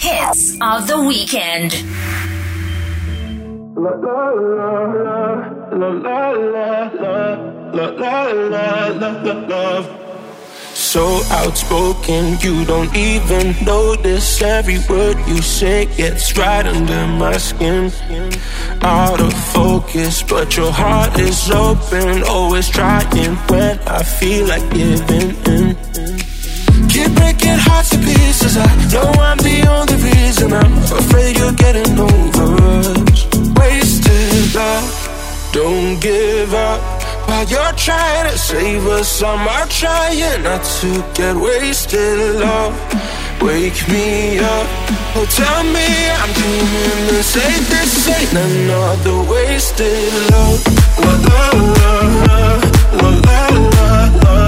Hits of the weekend. So outspoken, you don't even notice every word you say gets right under my skin. Out of focus, but your heart is open, always trying when I feel like giving in. Keep breaking hearts to pieces. I know I'm the only reason. I'm afraid you're getting over us. Wasted love, don't give up. While you're trying to save us, I'm trying not to get wasted. Love, wake me up. Oh, tell me I'm dreaming the same. This ain't another wasted love. La la la la la la la.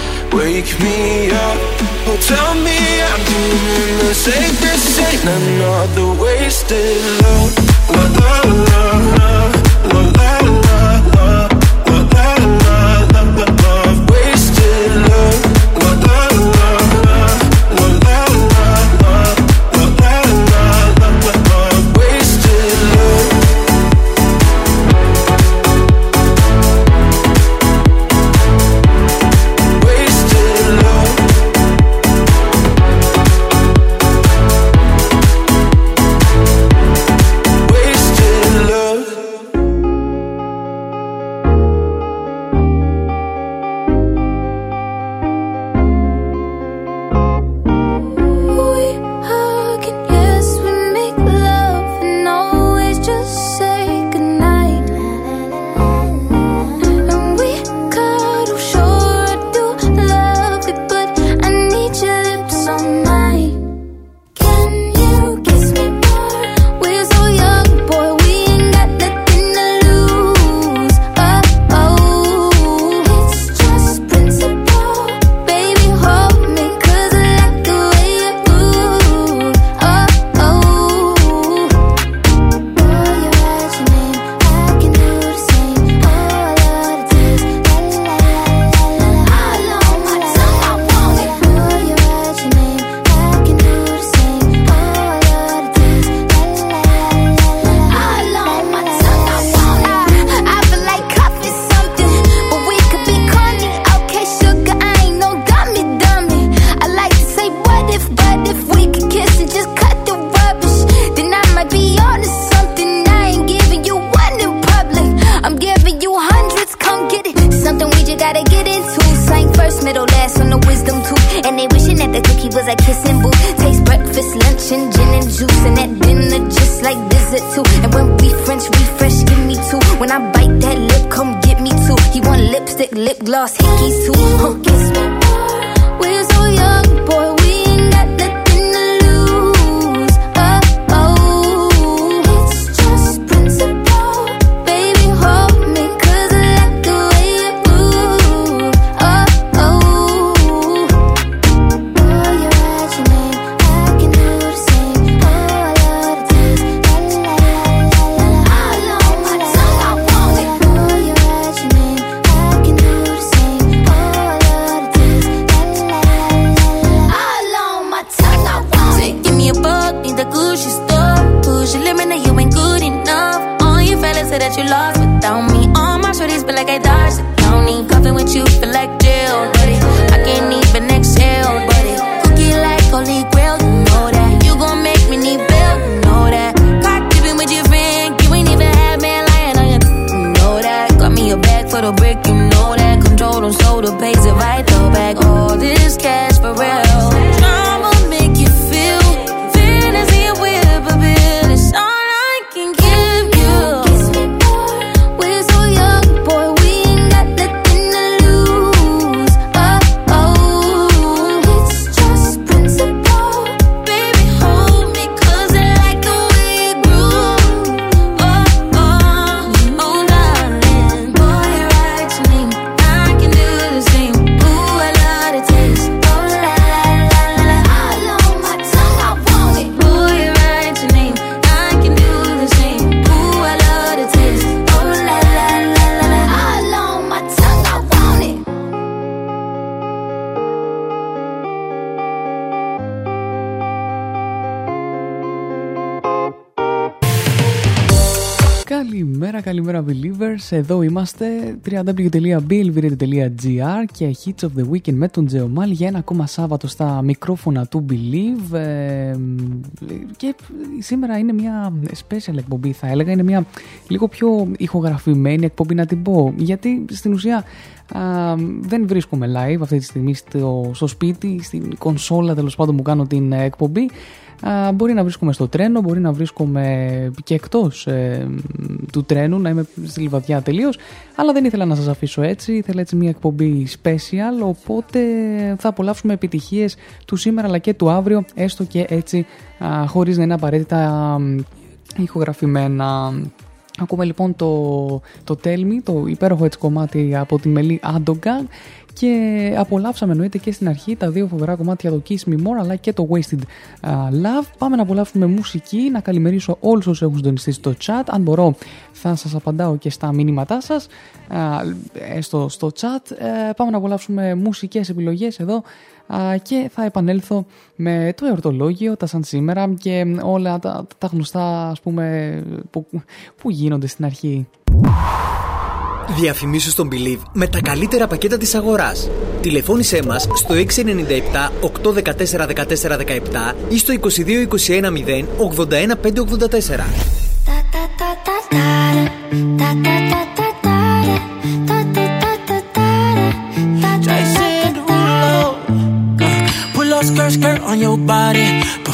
wake me up. Oh, tell me I'm doing the. This ain't another wasted love. La la la Εδώ είμαστε www.blvradio.gr και Hits of the Weekend με τον Τζεωμάλ για ένα ακόμα Σάββατο στα μικρόφωνα του Believe. Ε, και σήμερα είναι μια special εκπομπή, θα έλεγα. Είναι μια λίγο πιο ηχογραφημένη εκπομπή, να την πω. Γιατί στην ουσία δεν βρίσκομαι live αυτή τη στιγμή στο, στο σπίτι, στην κονσόλα τέλος πάντων που κάνω την εκπομπή μπορεί να βρίσκομαι στο τρένο, μπορεί να βρίσκομαι και εκτός ε, του τρένου, να είμαι στη λιβαδιά τελείως. Αλλά δεν ήθελα να σας αφήσω έτσι. Ήθελα έτσι μια εκπομπή special. Οπότε θα απολαύσουμε επιτυχίες του σήμερα αλλά και του αύριο, έστω και έτσι χωρίς να είναι απαραίτητα ηχογραφημένα. Ακούμε λοιπόν το, το Tell Me, το υπέροχο έτσι κομμάτι από τη Μελή Άντογκα και απολαύσαμε εννοείται και στην αρχή τα δύο φοβερά κομμάτια το Kiss Me More αλλά και το Wasted Love. Πάμε να απολαύσουμε μουσική, να καλημερίσω όλους όσους έχουν συντονιστεί στο chat. Αν μπορώ θα σας απαντάω και στα μηνύματά σας έστω στο chat. Ε, πάμε να απολαύσουμε μουσικές επιλογές εδώ και θα επανέλθω με το εορτολόγιο, τα σαν σήμερα και όλα τα, τα γνωστά ας πούμε που, που γίνονται στην αρχή. Διαφημίσου στον Believe με τα καλύτερα πακέτα της αγοράς. Τηλεφώνησέ μας στο 697 814 1417 ή στο 2221 0 81 584. skirt, skirt on your body.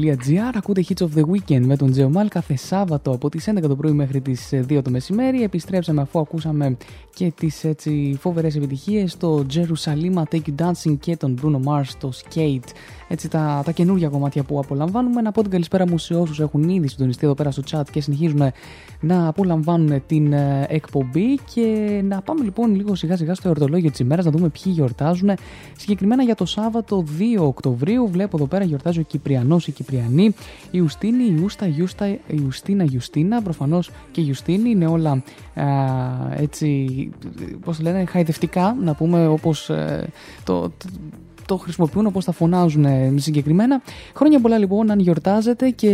www.billviradio.gr Ακούτε Hits of the Weekend με τον Τζεωμάλ κάθε Σάββατο από τις 11 το πρωί μέχρι τις 2 το μεσημέρι. Επιστρέψαμε αφού ακούσαμε και τις έτσι φοβερές επιτυχίες το Jerusalem Take You Dancing και τον Bruno Mars το Skate. Έτσι τα, τα καινούργια κομμάτια που απολαμβάνουμε. Να πω την καλησπέρα μου σε όσους έχουν ήδη συντονιστεί εδώ πέρα στο chat και συνεχίζουν να απολαμβάνουν την ε, εκπομπή και να πάμε λοιπόν λίγο σιγά σιγά στο εορτολόγιο της ημέρας να δούμε ποιοι γιορτάζουν. Συγκεκριμένα για το Σάββατο 2 Οκτωβρίου βλέπω εδώ πέρα γιορτάζει ο Κυπριανός, η Κυπριανή, η Ιουστίνη, η Ιούστα, η Ιούστα, η Ιουστίνα, Ιουστίνα, προφανώς και η Ιουστίνη είναι όλα α, έτσι, πώς λένε, χαϊδευτικά να πούμε όπως ε, το, το το χρησιμοποιούν όπως τα φωνάζουν ε, συγκεκριμένα. Χρόνια πολλά λοιπόν αν γιορτάζετε και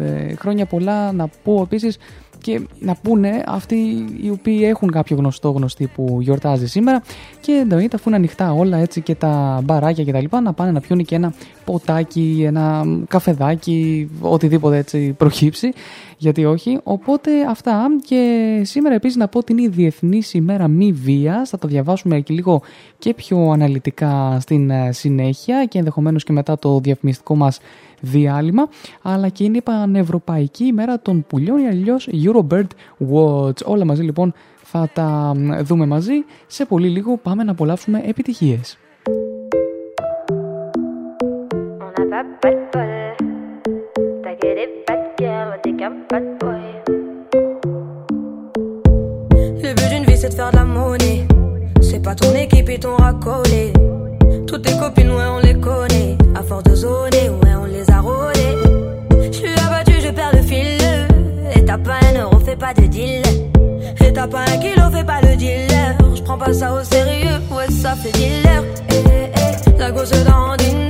ε, χρόνια πολλά να πω επίσης και να πούνε αυτοί οι οποίοι έχουν κάποιο γνωστό γνωστή που γιορτάζει σήμερα και εννοείται αφού είναι ανοιχτά όλα έτσι και τα μπαράκια και τα λοιπά να πάνε να πιούν και ένα ποτάκι, ένα καφεδάκι, οτιδήποτε έτσι προκύψει γιατί όχι. Οπότε αυτά και σήμερα επίσης να πω την η Διεθνής ημέρα μη βίας, θα το διαβάσουμε και λίγο και πιο αναλυτικά στην ε, συνέχεια και ενδεχομένως και μετά το διαφημιστικό μας διάλειμμα, αλλά και είναι η Πανευρωπαϊκή ημέρα των πουλιών ή αλλιώ Eurobird Watch. Όλα μαζί λοιπόν θα τα δούμε μαζί. Σε πολύ λίγο πάμε να απολαύσουμε επιτυχίες. On n'a pas pas de bol. T'as que des bad girls, t'es qu'un bad boy. Le but d'une vie c'est de faire de la monnaie. C'est pas ton équipe et ton racolé. Toutes tes copines, ouais, on les connaît. À force de zoner, pas de. Et t'as pas un kilo, fais pas le dealer. J'prends pas ça au sérieux, ouais, ça fait dealer. Eh, eh, eh, la gosse dans.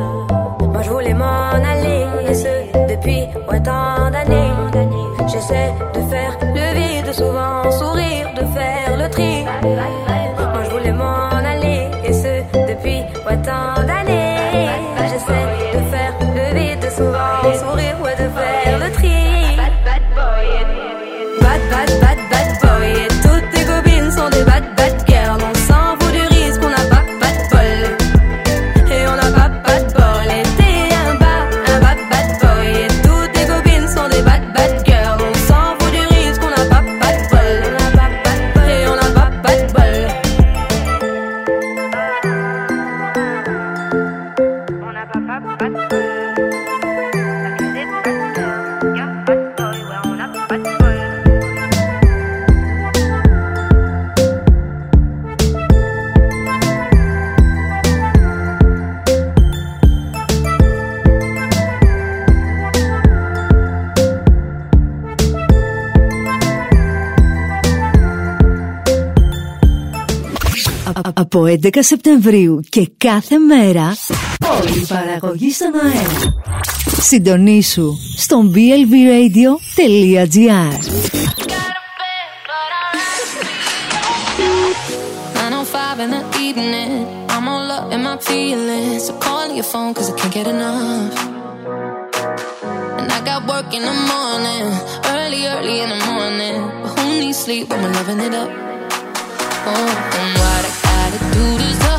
από 11 Σεπτεμβρίου και κάθε μέρα όλη η παραγωγή στον αέρα. Συντονίσου στο blvradio.gr in the evening I'm all up in my feelings So call your phone cause I can't get enough And I got work in the morning Early, early in the morning But who needs sleep when we're loving it up? Oh, and what I do this.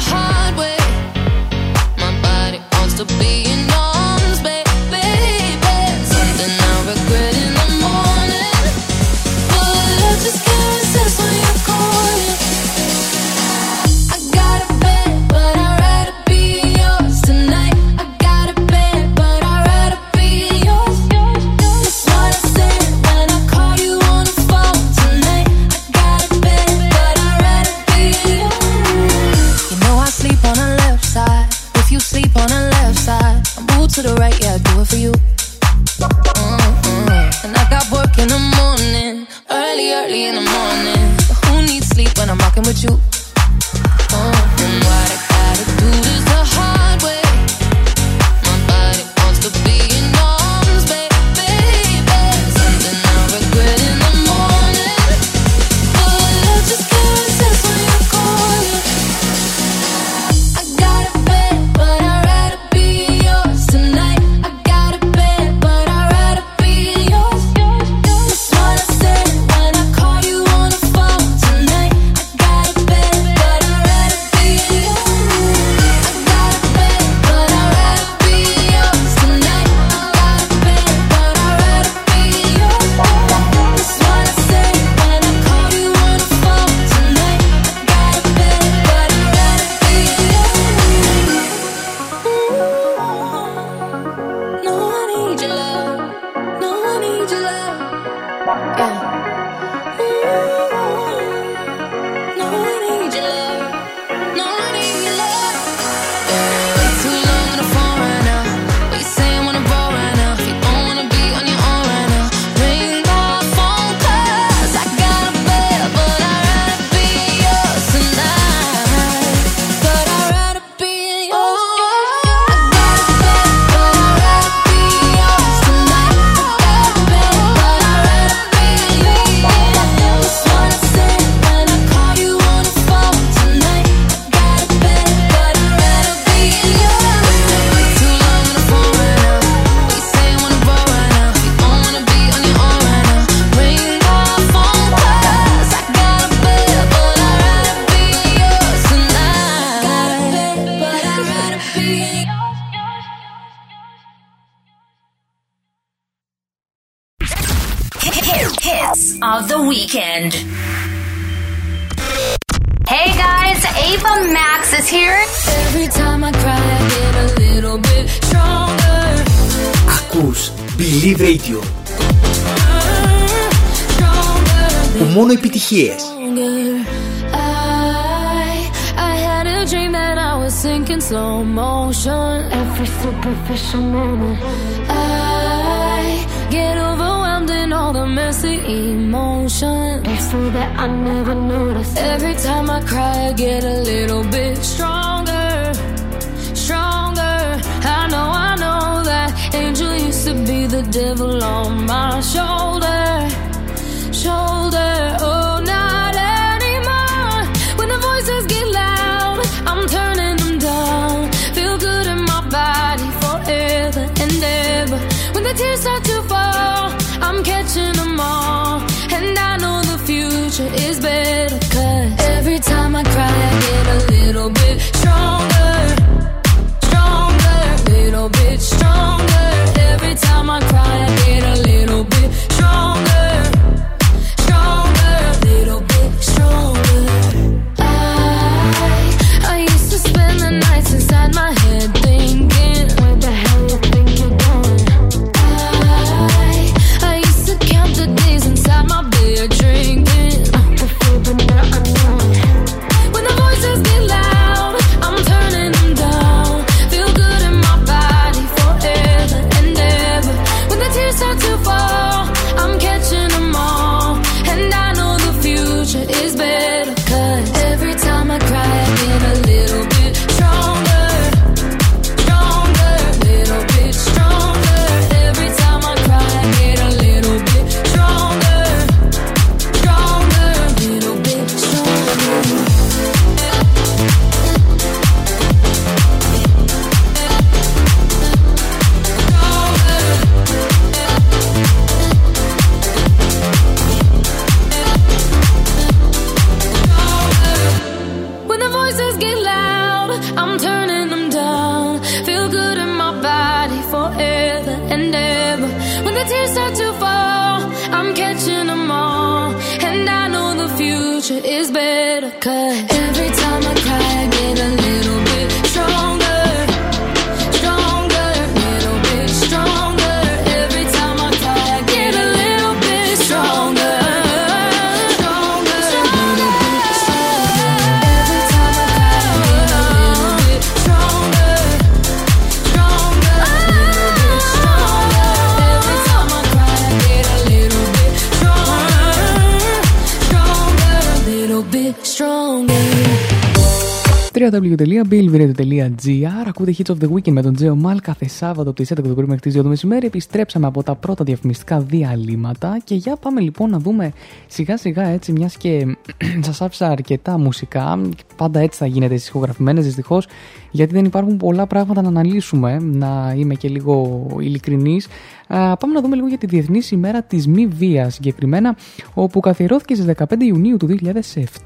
www.billviradio.gr Ακούτε Hits of the Weekend με τον Τζέο Μάλ κάθε Σάββατο από τις 11 το πρωί μέχρι τις 2 το μεσημέρι. Επιστρέψαμε από τα πρώτα διαφημιστικά διαλύματα και για πάμε λοιπόν να δούμε σιγά σιγά έτσι, μιας και σας άφησα αρκετά μουσικά. Πάντα έτσι θα γίνεται στι ηχογραφημένες δυστυχώς, γιατί δεν υπάρχουν πολλά πράγματα να αναλύσουμε. Να είμαι και λίγο ειλικρινής. Πάμε να δούμε λίγο για τη Διεθνής ημέρα της μη βίας συγκεκριμένα, όπου καθιερώθηκε στις 15 Ιουνίου του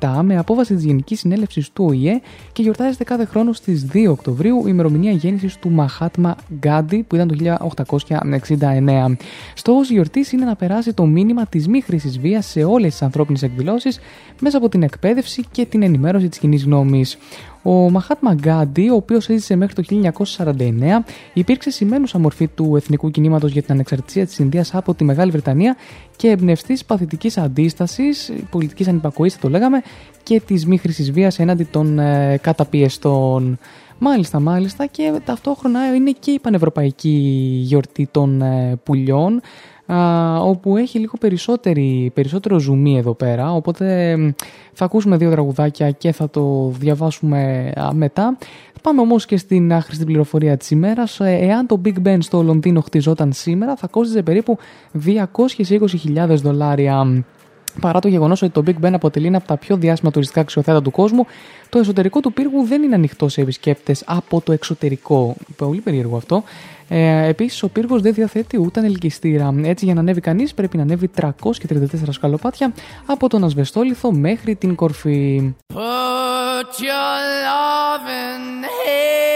2007 με απόβαση της Γενικής Συνέλευσης του ΟΗΕ και γιορτάζεται κάθε χρόνο στις 2 Οκτωβρίου, η ημερομηνία γέννησης του Μαχάτμα Γκάντι, που ήταν το 1869. Στόχος γιορτής είναι να περάσει το μήνυμα της μη χρήσης βίας σε όλες τις ανθρώπινες εκδηλώσεις μέσα από την εκπαίδευση και την ενημέρωση της κοινής γνώμης. Ο Μαχάτμα Γκάντι, ο οποίος έζησε μέχρι το 1949, υπήρξε σημαίνουσα μορφή του εθνικού κινήματος για την ανεξαρτησία της Ινδίας από τη Μεγάλη Βρετανία και εμπνευστής παθητικής αντίστασης, πολιτικής ανυπακοής, θα το λέγαμε, και της μη χρήσης βίας έναντι των ε, καταπιεστών. Μάλιστα, μάλιστα και ταυτόχρονα είναι και η πανευρωπαϊκή γιορτή των ε, πουλιών α, όπου έχει λίγο περισσότερη, περισσότερο ζουμί εδώ πέρα οπότε μ, θα ακούσουμε δύο τραγουδάκια και θα το διαβάσουμε α, μετά Πάμε όμως και στην άχρηστη πληροφορία της ημέρας. Ε, Εάν το Big Ben στο Λονδίνο χτιζόταν σήμερα θα κόστιζε περίπου 220.000 δολάρια Παρά το γεγονός ότι το Big Ben αποτελεί ένα από τα πιο διάσημα τουριστικά αξιοθέατα του κόσμου, το εσωτερικό του πύργου δεν είναι ανοιχτό σε επισκέπτες από το εξωτερικό. Πολύ περίεργο αυτό. Ε, Επίσης, ο πύργος δεν διαθέτει ούτε ελκυστήρα. Έτσι, για να ανέβει κανείς, πρέπει να ανέβει 334 σκαλοπάτια από τον ασβεστόλιθο μέχρι την κορφή. Put your loving hand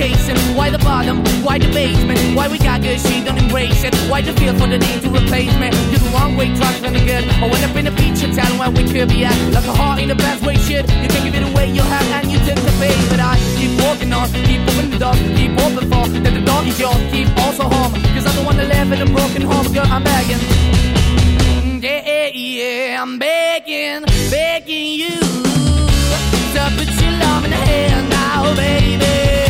chasing, why the bottom, why the basement, why we got good, she don't embrace it. Why the feel for the need to replace me? You're the wrong way, trying to the good. I went up in a feature town where we could be at. Like a heart in the best way, shit. You can give it away, you have, and you took the bait. But I keep walking on, keep opening the door, keep open for that the door is yours, keep also home. Cause I'm the one that live in a broken home, girl, I'm begging. Yeah, yeah, I'm begging, begging you to put your love in the hand now, baby.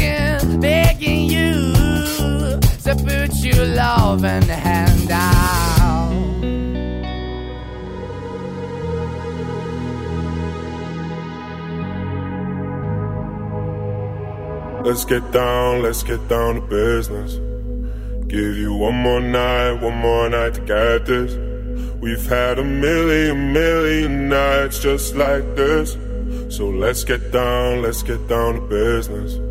begging you to put your love loving hand out. Let's get down, let's get down to business. Give you one more night, one more night to get this. We've had a million, million nights just like this. So let's get down, let's get down to business.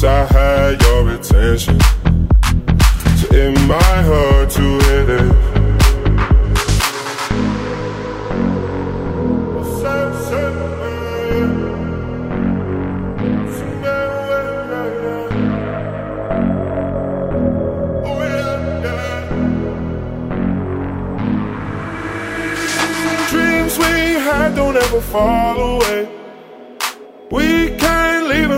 since I had your attention. So it might hurt to hit it. Dreams we had don't ever fall away. We can't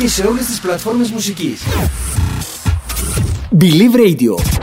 και σε όλες τις πλατφόρμες μουσικής. Believe Radio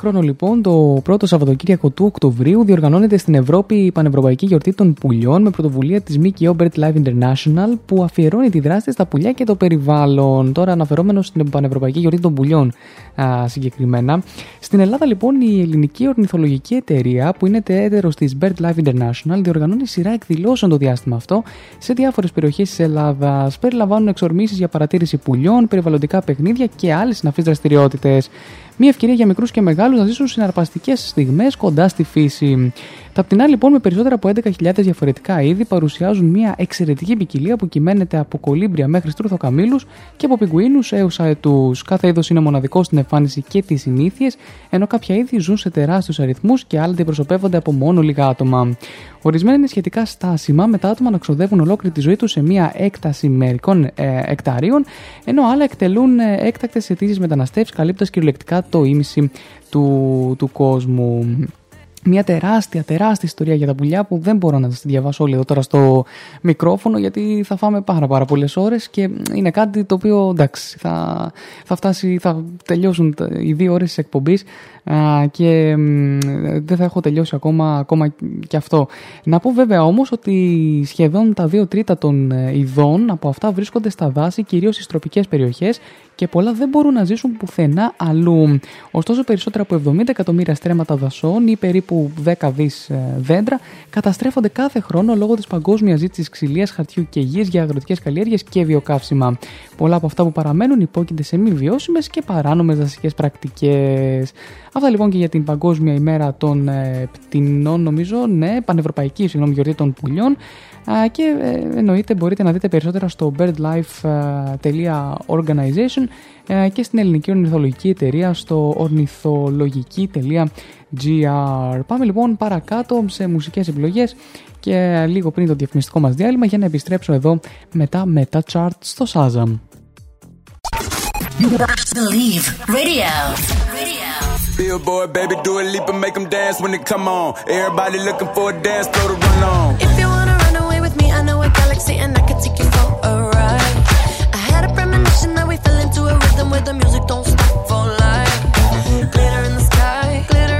χρόνο λοιπόν το πρώτο Σαββατοκύριακο του Οκτωβρίου διοργανώνεται στην Ευρώπη η Πανευρωπαϊκή Γιορτή των Πουλιών με πρωτοβουλία της ΜΚΟ Bird Life International που αφιερώνει τη δράση στα πουλιά και το περιβάλλον. Τώρα αναφερόμενος στην Πανευρωπαϊκή Γιορτή των Πουλιών α, συγκεκριμένα. Στην Ελλάδα λοιπόν η ελληνική ορνηθολογική εταιρεία που είναι τέτερος της Bird Life International διοργανώνει σειρά εκδηλώσεων το διάστημα αυτό σε διάφορες περιοχές της Ελλάδας. Περιλαμβάνουν εξορμήσεις για παρατήρηση πουλιών, περιβαλλοντικά παιχνίδια και άλλες συναφείς δραστηριότητες. Μια ευκαιρία για μικρούς και μεγάλους να ζήσουν συναρπαστικές στιγμές κοντά στη φύση. Τα πτηνά λοιπόν με περισσότερα από 11.000 διαφορετικά είδη παρουσιάζουν μια εξαιρετική ποικιλία που κυμαίνεται από κολύμπρια μέχρι στρούθοκαμήλους και από πιγκουίνους έως αετούς. Κάθε είδος είναι μοναδικό στην εμφάνιση και τις συνήθειες, ενώ κάποια είδη ζουν σε τεράστιους αριθμούς και άλλα αντιπροσωπεύονται από μόνο λίγα άτομα. Ορισμένα είναι σχετικά στάσιμα, με τα άτομα να ξοδεύουν ολόκληρη τη ζωή τους σε μια έκταση μερικών ε, εκταρίων, ενώ άλλα εκτελούν ε, έκτακτες αιτήσεις μεταναστεύσεις, καλύπτοντας κυριολεκτικά το ίμιση του, του κόσμου μια τεράστια, τεράστια ιστορία για τα πουλιά που δεν μπορώ να τη διαβάσω όλη εδώ τώρα στο μικρόφωνο γιατί θα φάμε πάρα πάρα πολλές ώρες και είναι κάτι το οποίο εντάξει θα, θα φτάσει, θα τελειώσουν οι δύο ώρες της εκπομπής και δεν θα έχω τελειώσει ακόμα, ακόμα και αυτό. Να πω βέβαια όμως ότι σχεδόν τα δύο τρίτα των ε, ειδών από αυτά βρίσκονται στα δάση, κυρίως στις τροπικές περιοχές και πολλά δεν μπορούν να ζήσουν πουθενά αλλού. Ωστόσο, περισσότερα από 70 εκατομμύρια στρέμματα δασών ή περίπου 10 δις ε, δέντρα καταστρέφονται κάθε χρόνο λόγω της παγκόσμιας ζήτησης ξυλίας, χαρτιού και γης για αγροτικές καλλιέργειες και βιοκαύσιμα. Πολλά από αυτά που παραμένουν υπόκεινται σε μη βιώσιμες και παράνομες δασικές πρακτικές. Αυτά λοιπόν και για την Παγκόσμια ημέρα των ε, πτηνών, νομίζω, ναι, πανευρωπαϊκή συγγνώμη, γιορτή των πουλιών. Και ε, εννοείται μπορείτε να δείτε περισσότερα στο birdlife.organization ε, και στην ελληνική ορνηθολογική εταιρεία στο ornithologic.gr. Πάμε λοιπόν παρακάτω σε μουσικές επιλογές και λίγο πριν το διαφημιστικό μας διάλειμμα για να επιστρέψω εδώ μετά με τα chart στο Shazam. Billboard, baby, do a leap and make them dance when they come on. Everybody looking for a dance floor to run on. If you wanna run away with me, I know a galaxy and I can take you for a ride. I had a premonition that we fell into a rhythm where the music don't stop for life. Glitter in the sky, glitter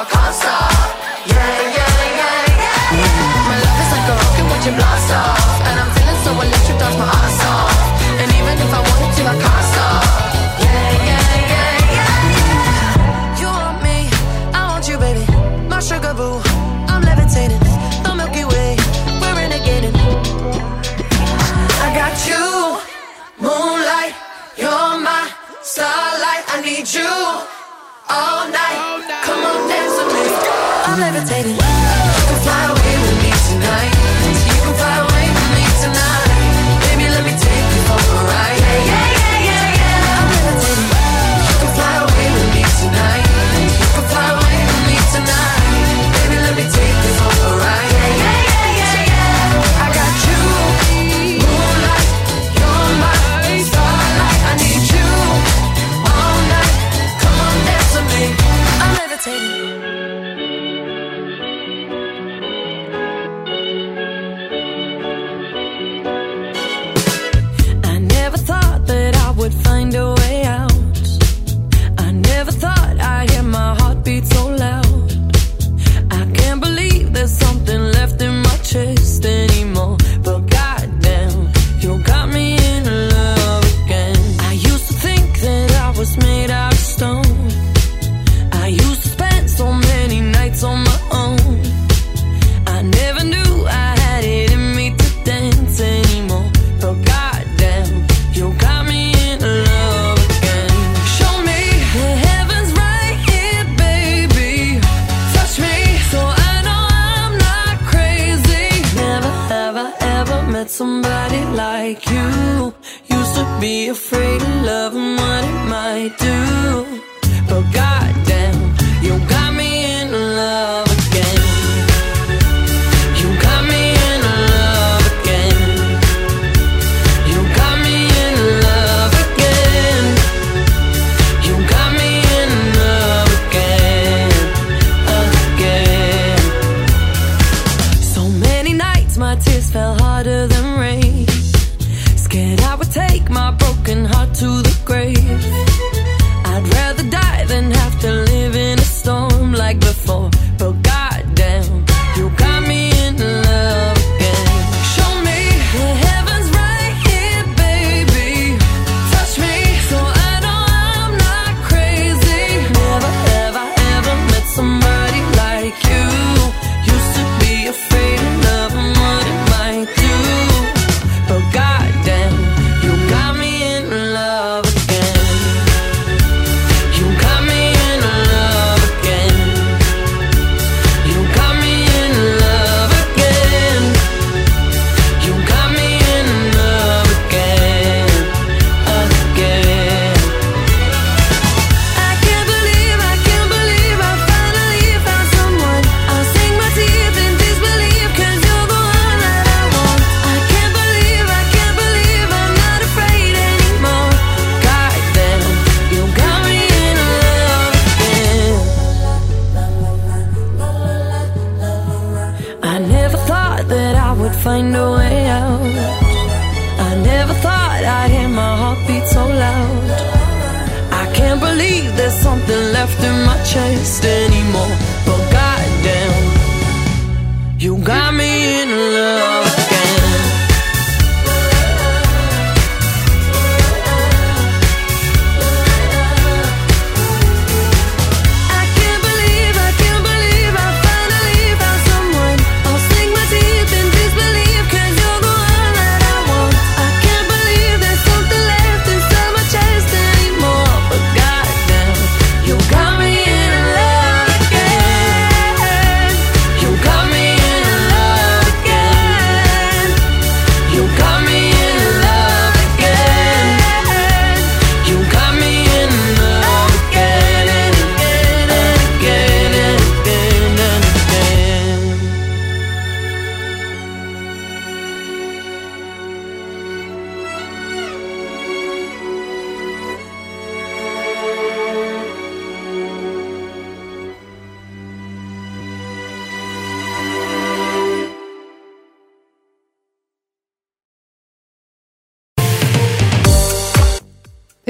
sua casa.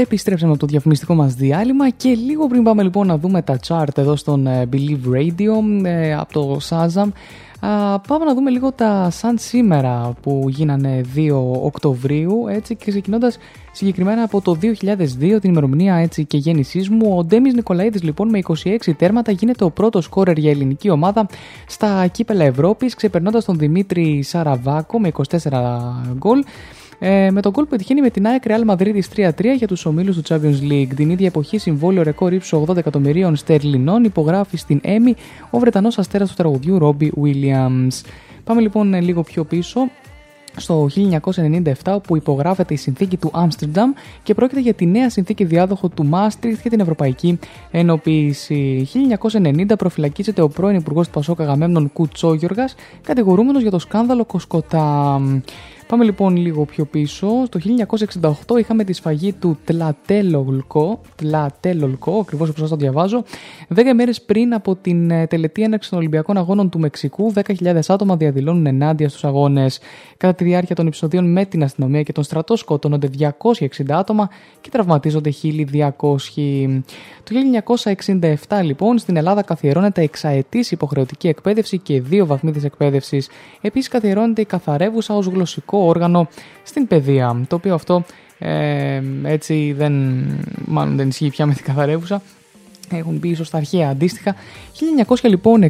Επιστρέψαμε από το διαφημιστικό μας διάλειμμα και λίγο πριν πάμε λοιπόν να δούμε τα chart εδώ στον ε, Believe Radio ε, από το Shazam. Πάμε να δούμε λίγο τα σαν σήμερα που γίνανε 2 Οκτωβρίου έτσι και ξεκινώντας συγκεκριμένα από το 2002 την ημερομηνία έτσι και γέννησής μου ο Ντέμις Νικολαίδης λοιπόν με 26 τέρματα γίνεται ο πρώτος σκόρερ για ελληνική ομάδα στα κύπελα Ευρώπης ξεπερνώντας τον Δημήτρη Σαραβάκο με 24 γκολ. Ε, με τον γκολ πετυχαίνει με την ΑΕΚ Real Madrid 3-3 για τους ομίλους του Champions League. Την ίδια εποχή συμβόλαιο ρεκόρ ύψους 80 εκατομμυρίων στερλινών υπογράφει στην Έμι ο Βρετανός αστέρας του τραγουδιού Robbie Williams. Πάμε λοιπόν ε, λίγο πιο πίσω στο 1997 όπου υπογράφεται η συνθήκη του Άμστερνταμ και πρόκειται για τη νέα συνθήκη διάδοχο του Μάστριχτ για την Ευρωπαϊκή Ενοποίηση. 1990 προφυλακίζεται ο πρώην Υπουργός του Πασόκα Αγαμέμνων Κουτσόγιοργας, κατηγορούμενος για το σκάνδαλο Κοσκοτά. Πάμε λοιπόν λίγο πιο πίσω. Το 1968 είχαμε τη σφαγή του Τλατέλολκο, Τλατέλολκο, ακριβώς όπως σας το διαβάζω. 10 μέρες πριν από την ε, τελετή έναρξης των Ολυμπιακών Αγώνων του Μεξικού, 10.000 άτομα διαδηλώνουν ενάντια στους αγώνες. Κατά τη διάρκεια των επεισοδίων με την αστυνομία και τον στρατό σκοτώνονται 260 άτομα και τραυματίζονται 1.200. Το 1967 λοιπόν στην Ελλάδα καθιερώνεται εξαετής υποχρεωτική εκπαίδευση και δύο βαθμίδες εκπαίδευσης. Επίσης καθιερώνεται η καθαρεύουσα ως γλωσσικό όργανο στην παιδεία. Το οποίο αυτό ε, έτσι δεν, μάλλον δεν ισχύει πια με την καθαρεύουσα. Έχουν μπει ίσως στα αρχαία αντίστοιχα. 1967 λοιπόν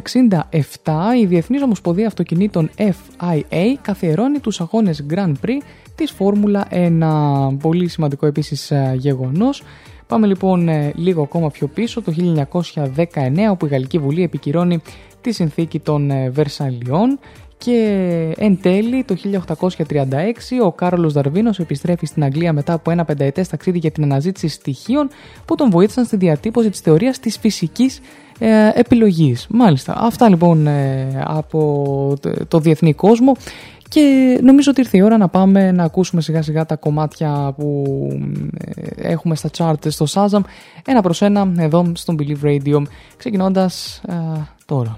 η Διεθνής Ομοσπονδία Αυτοκινήτων FIA καθιερώνει τους αγώνες Grand Prix της Φόρμουλα 1. Πολύ σημαντικό επίσης ε, γεγονός. Πάμε λοιπόν ε, λίγο ακόμα πιο πίσω, το 1919 όπου η Γαλλική Βουλή επικυρώνει τη συνθήκη των ε, Βερσαλιών και εν τέλει το 1836 ο Κάρολος Δαρβίνος επιστρέφει στην Αγγλία μετά από ένα πενταετές ταξίδι για την αναζήτηση στοιχείων που τον βοήθησαν στη διατύπωση της θεωρίας της φυσικής ε, επιλογής. Μάλιστα, αυτά λοιπόν ε, από το διεθνή κόσμο. Και νομίζω ότι ήρθε η ώρα να πάμε να ακούσουμε σιγά σιγά τα κομμάτια που ε, έχουμε στα chart στο Shazam. Ένα προς ένα εδώ στο Believe Radio. Ξεκινώντας ε, τώρα.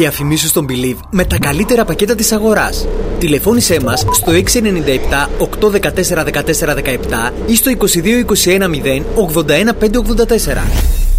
Διαφημίσου στον Believe με τα καλύτερα πακέτα της αγοράς. Τηλεφώνησέ μας στο 697 814 14 17 ή στο 22 21 0 81 584.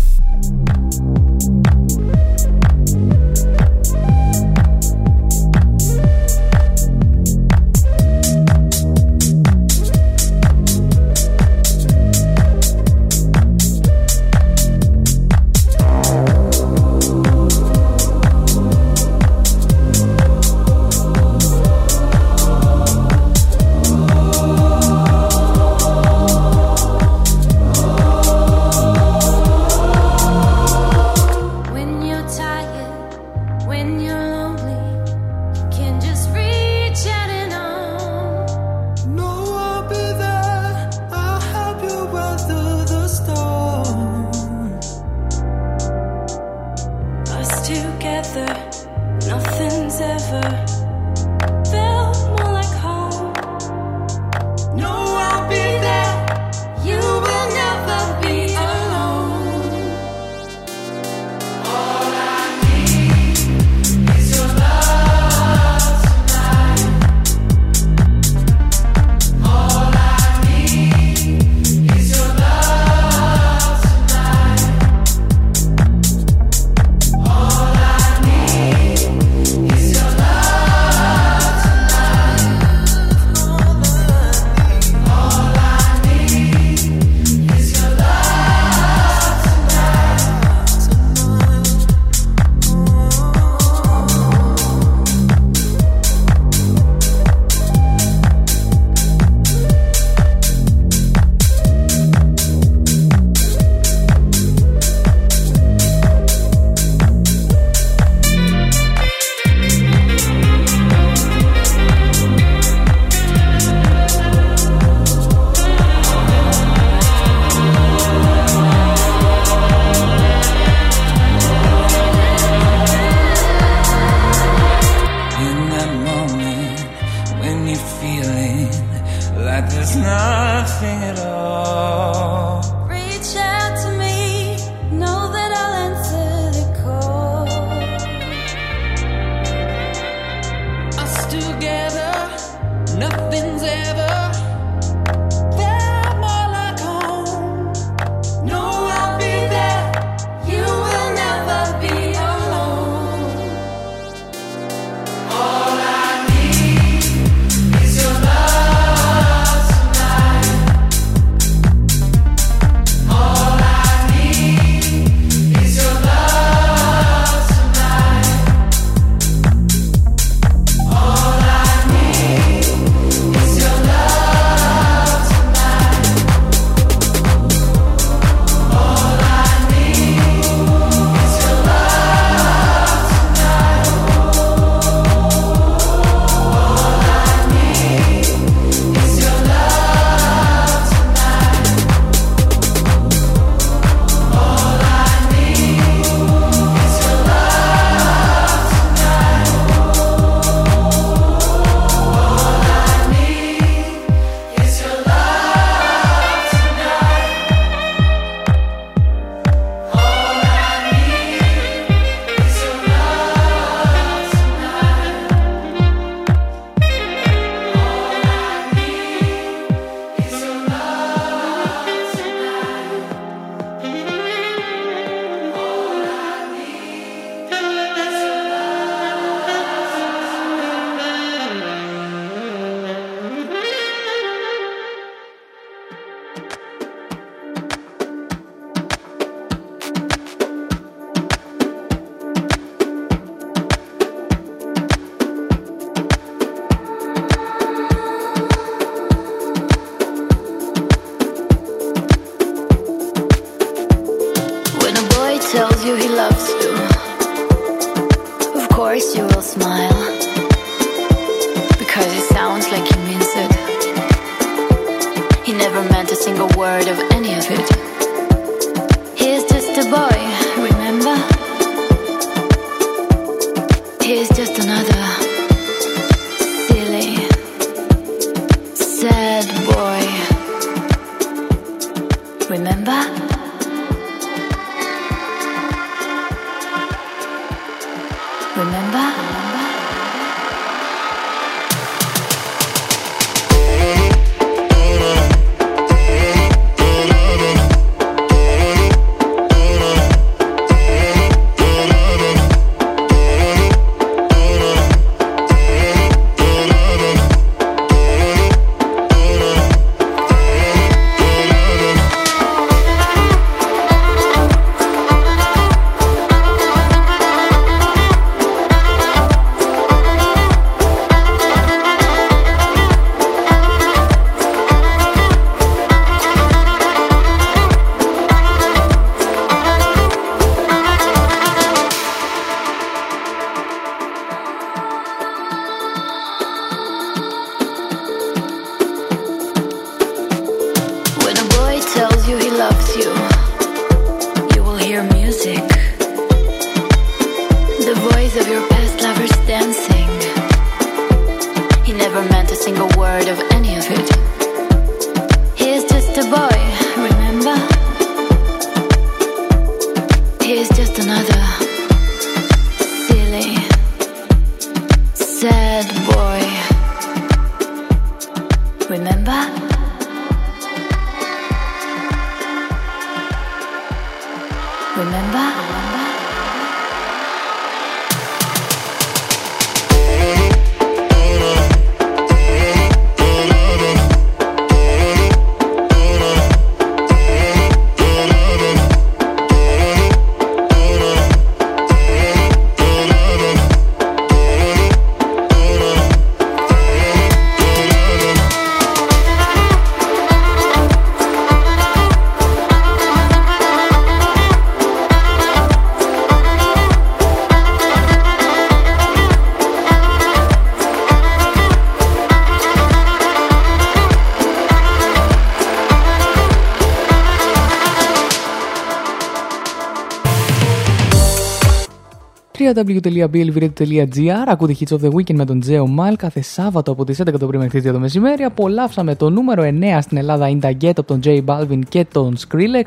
www.blvradio.gr Ακούτε Hits of the Weekend με τον Τζέο Μάλ κάθε Σάββατο από τις 11 το πρωί μέχρι τις 2 το μεσημέρι. Απολαύσαμε το νούμερο 9 στην Ελλάδα In The Ghetto από τον J Balvin και τον Skrillex.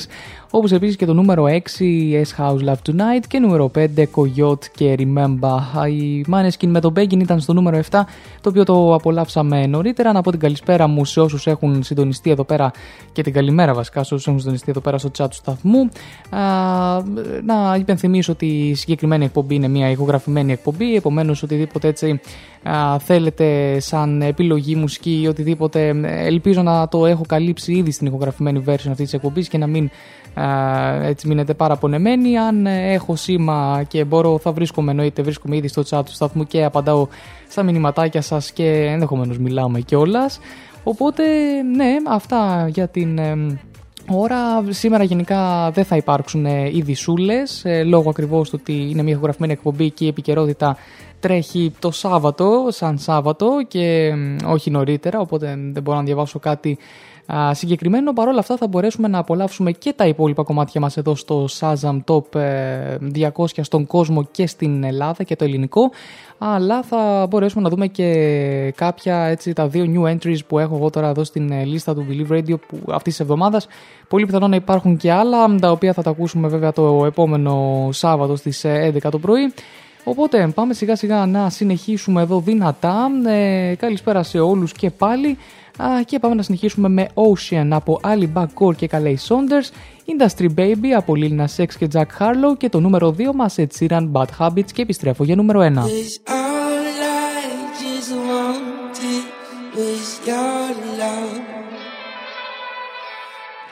Όπως επίσης και το νούμερο 6 S House Love Tonight και νούμερο 5 Coyote και Remember. Οι Maneskin με τον Beggin ήταν στο νούμερο 7 το οποίο το απολαύσαμε νωρίτερα. Να πω την καλησπέρα μου σε όσους έχουν συντονιστεί εδώ πέρα και την καλημέρα βασικά σε όσους έχουν συντονιστεί εδώ πέρα στο chat του σταθμού. Α, να υπενθυμίσω ότι η συγκεκριμένη εκπομπή είναι μια ηχογραφημένη εκπομπή, επομένως οτιδήποτε έτσι α, θέλετε σαν επιλογή μουσική ή οτιδήποτε ελπίζω να το έχω καλύψει ήδη στην ηχογραφημένη version αυτής της εκπομπής και να μην α, έτσι μείνετε παραπονεμένοι αν έχω σήμα και μπορώ θα βρίσκομαι εννοείται βρίσκομαι ήδη στο chat του σταθμού και απαντάω στα μηνυματάκια σας και ενδεχομένως μιλάμε κιόλας. Οπότε ναι αυτά για την ε, ώρα. Σήμερα γενικά δεν θα υπάρξουν ε, ειδισούλες ε, λόγω ακριβώς του ότι είναι μια ηχογραφημένη εκπομπή και η επικαιρότητα τρέχει το Σάββατο σαν Σάββατο και μ, όχι νωρίτερα οπότε δεν μπορώ να διαβάσω κάτι α, συγκεκριμένο. Παρ' όλα αυτά θα μπορέσουμε να απολαύσουμε και τα υπόλοιπα κομμάτια μας εδώ στο Shazam Top ε, 200 στον κόσμο και στην Ελλάδα και το ελληνικό αλλά θα μπορέσουμε να δούμε και κάποια έτσι τα δύο new entries που έχω εγώ τώρα εδώ στην ε, λίστα του Believe Radio που αυτής της εβδομάδας πολύ πιθανό να υπάρχουν και άλλα τα οποία θα τα ακούσουμε βέβαια το επόμενο Σάββατο στις ε, 11 το πρωί Οπότε πάμε σιγά σιγά να συνεχίσουμε εδώ δυνατά. Ε, καλησπέρα σε όλους και πάλι. Α, και πάμε να συνεχίσουμε με Ocean από Ali Core και Calais Saunders, Industry Baby από Lil Nas X και Jack Harlow και το νούμερο 2 μας Ed Sheeran Bad Habits και επιστρέφω για νούμερο 1. All I just wanted was your love.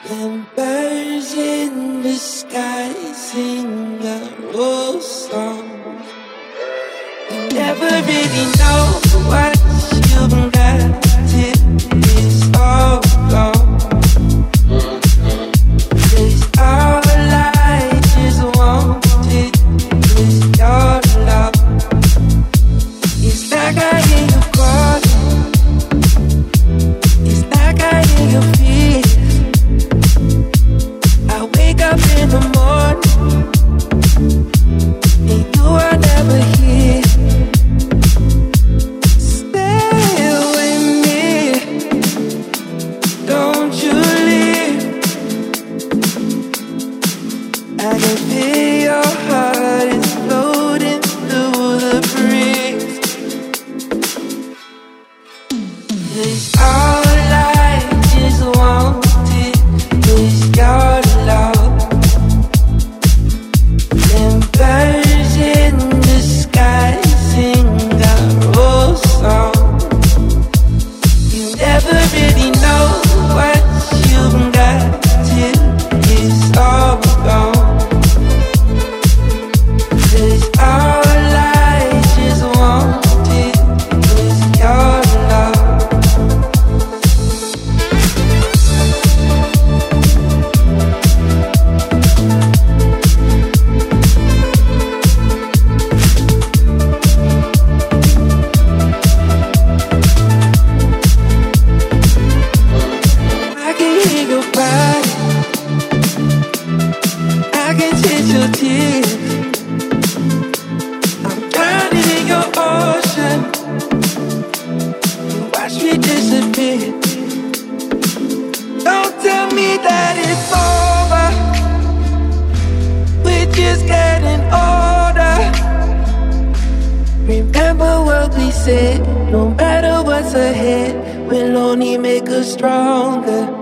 The birds in the sky sing a rose song. You never really know what you've got only make us stronger.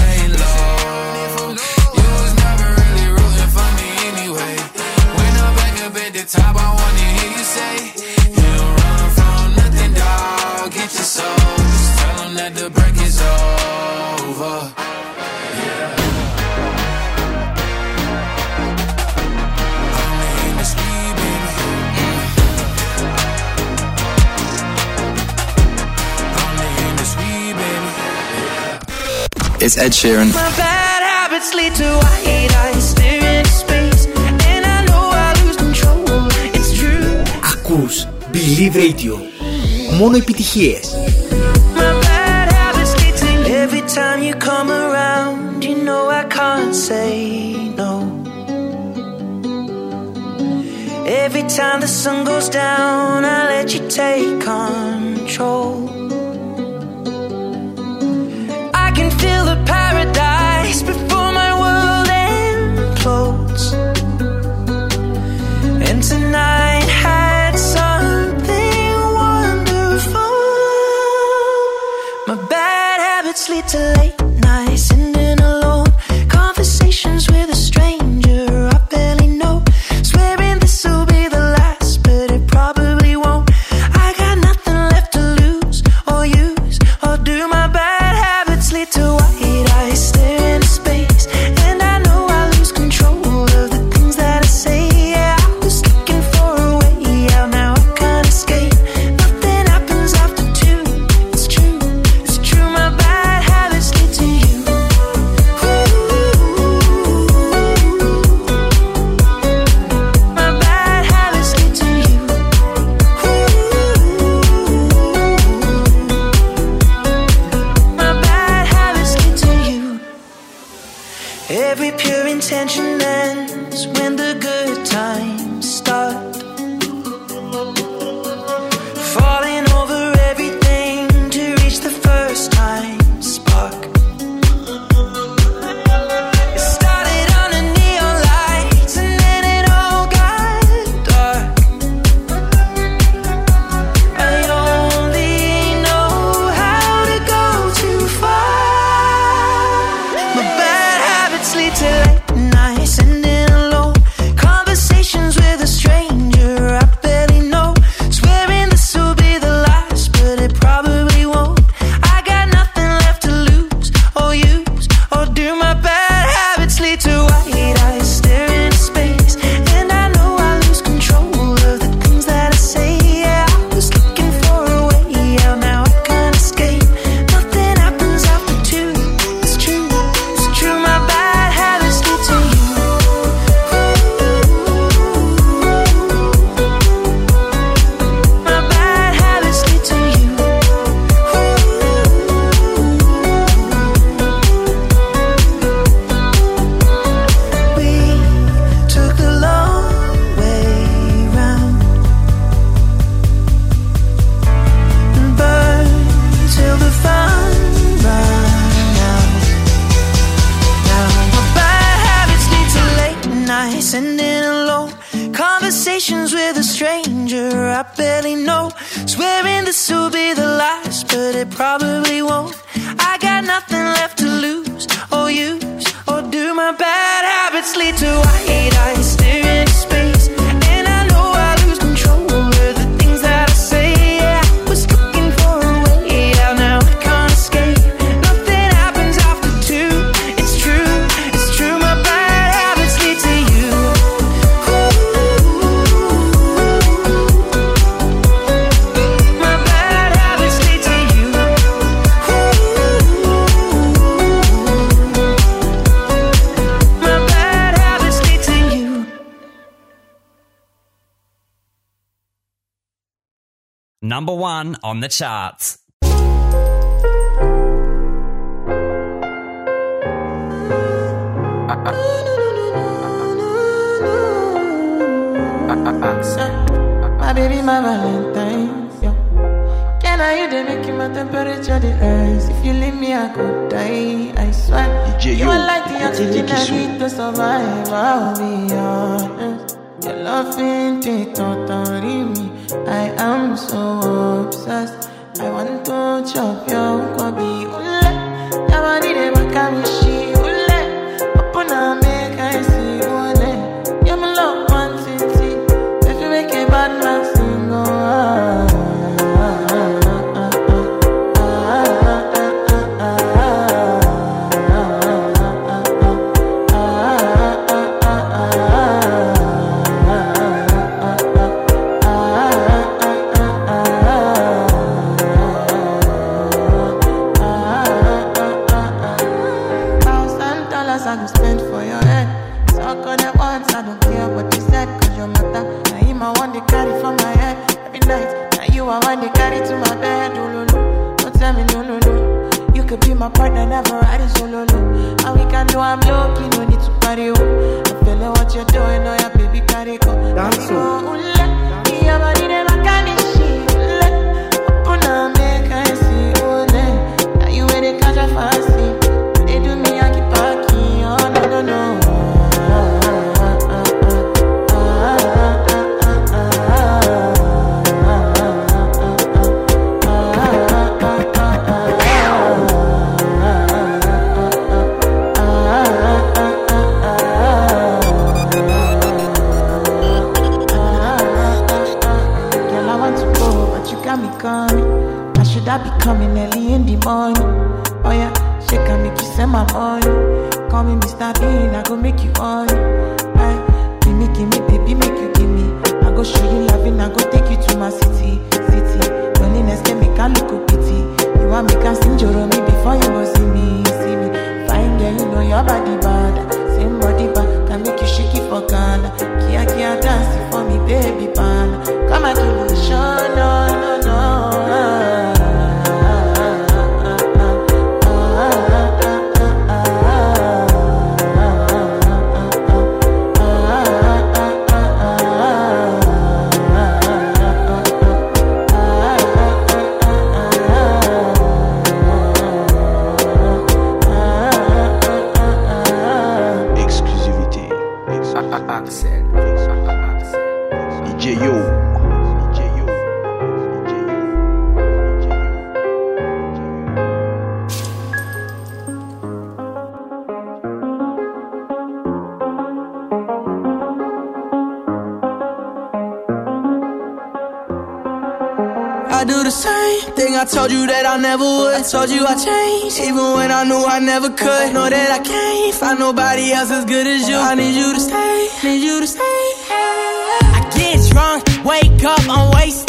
the top, I wanna hear you say, You don't run from nothing, dog. Get your soul, just tell them that the break is over. Only in the street, baby. Only in the street, baby. It's Ed Sheeran. My bad habits lead to white eyes stare into Ακούς Believe Radio. Μόνο επιτυχίες. My bad habits lead to every time you come around. You know I can't say no. Every time the sun goes down, I let you take control. I can feel the paradise before the charts. my baby, my Valentine. Can I hear they making my temperature the rise? If you leave me, I could die. I swear. You are like the oxygen I need to survive. I'll be honest. Your love ain't it, told you I changed, even when I knew I never could. Know that I can't find nobody else as good as you. I need you to stay, need you to stay. I get drunk, wake up, I'm wasted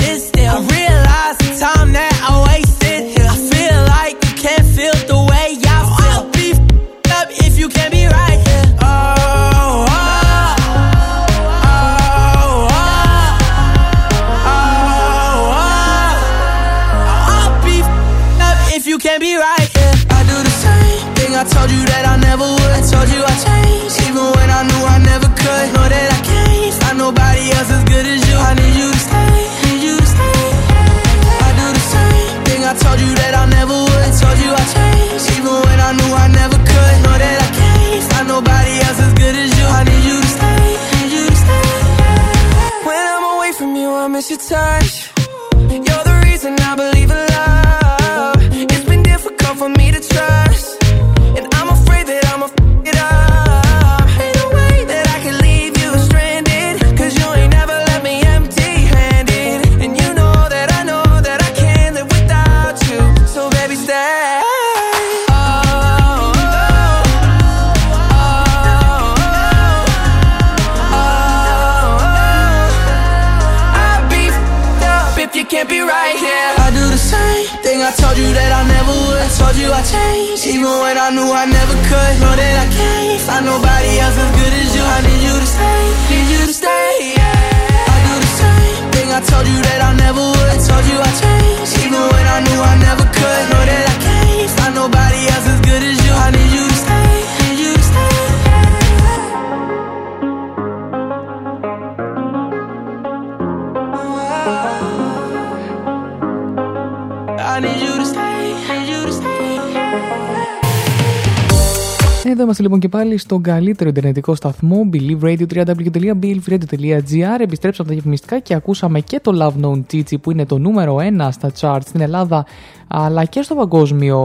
στον καλύτερο Ιντερνετικό σταθμό Believe Radio www.believeradio.gr Επιστρέψαμε τα διαφημιστικά και ακούσαμε και το Love Known Titi που είναι το νούμερο 1 στα charts στην Ελλάδα αλλά και στο παγκόσμιο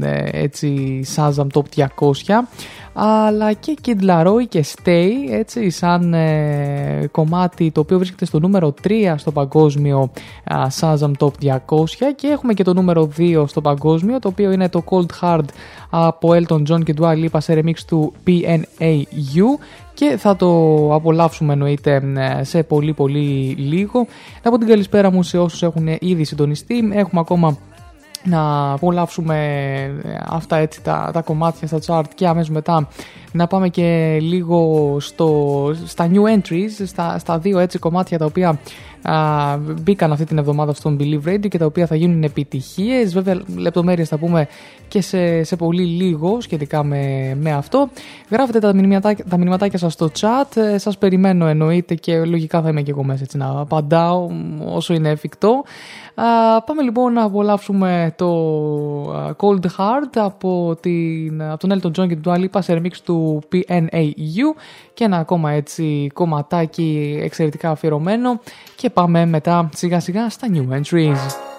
ε, έτσι Shazam Top 200 αλλά και Kid Laroi και Stay έτσι σαν ε, κομμάτι το οποίο βρίσκεται στο νούμερο 3 στο παγκόσμιο α, Shazam Top 200 και έχουμε και το νούμερο 2 στο παγκόσμιο το οποίο είναι το Cold Hard από Elton John και Dua Lipa σε remix του PNAU και θα το απολαύσουμε εννοείται ε, σε πολύ πολύ λίγο. Να πω την καλησπέρα μου σε όσους έχουν ήδη συντονιστεί. Έχουμε ακόμα να απολαύσουμε ε, αυτά έτσι τα, τα κομμάτια στα chart και αμέσως μετά να πάμε και λίγο στο, στα new entries, στα, στα δύο έτσι κομμάτια τα οποία α, μπήκαν αυτή την εβδομάδα στον Believe Radio και τα οποία θα γίνουν επιτυχίες. Βέβαια λεπτομέρειες θα πούμε και σε, σε πολύ λίγο σχετικά με, με αυτό. Γράφετε τα μηνυματάκια, τα μηνυματάκια σας στο chat, ε, σας περιμένω εννοείται και λογικά θα είμαι και εγώ μέσα έτσι να απαντάω όσο είναι εφικτό. Α, πάμε λοιπόν να απολαύσουμε το Cold Heart από, την, από τον Elton John και τον Dua σε remix του PNAU και ένα ακόμα έτσι κομματάκι εξαιρετικά αφιερωμένο και πάμε μετά σιγά σιγά στα New Entries.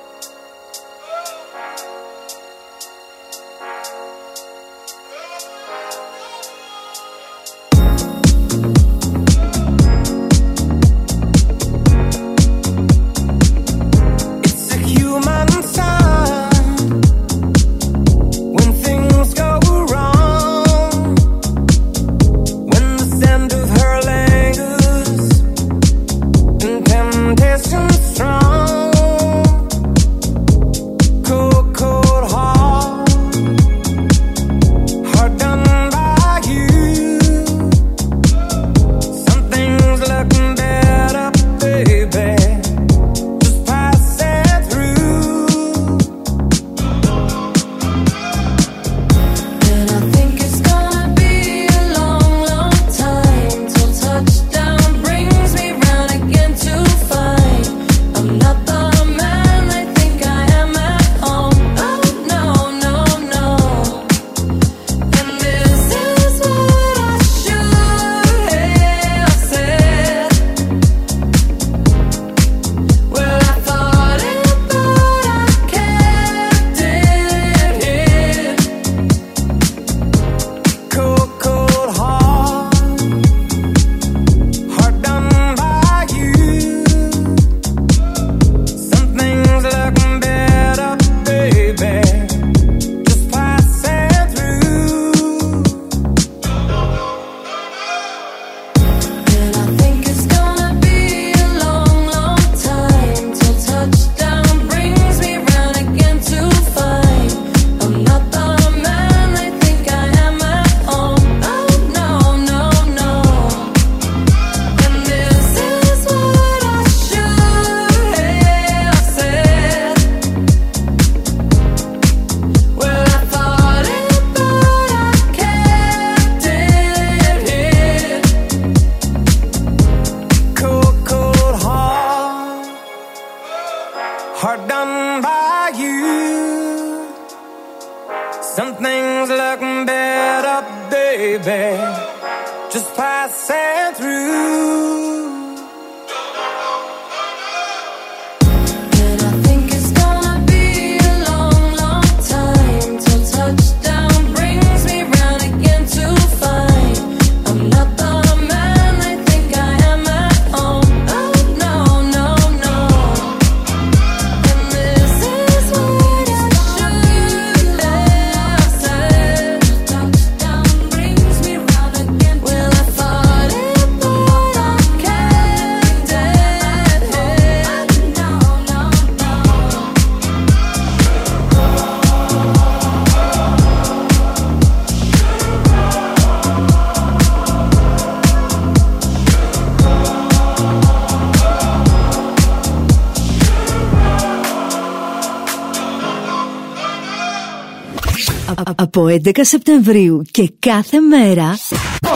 Από 11 Σεπτεμβρίου και κάθε μέρα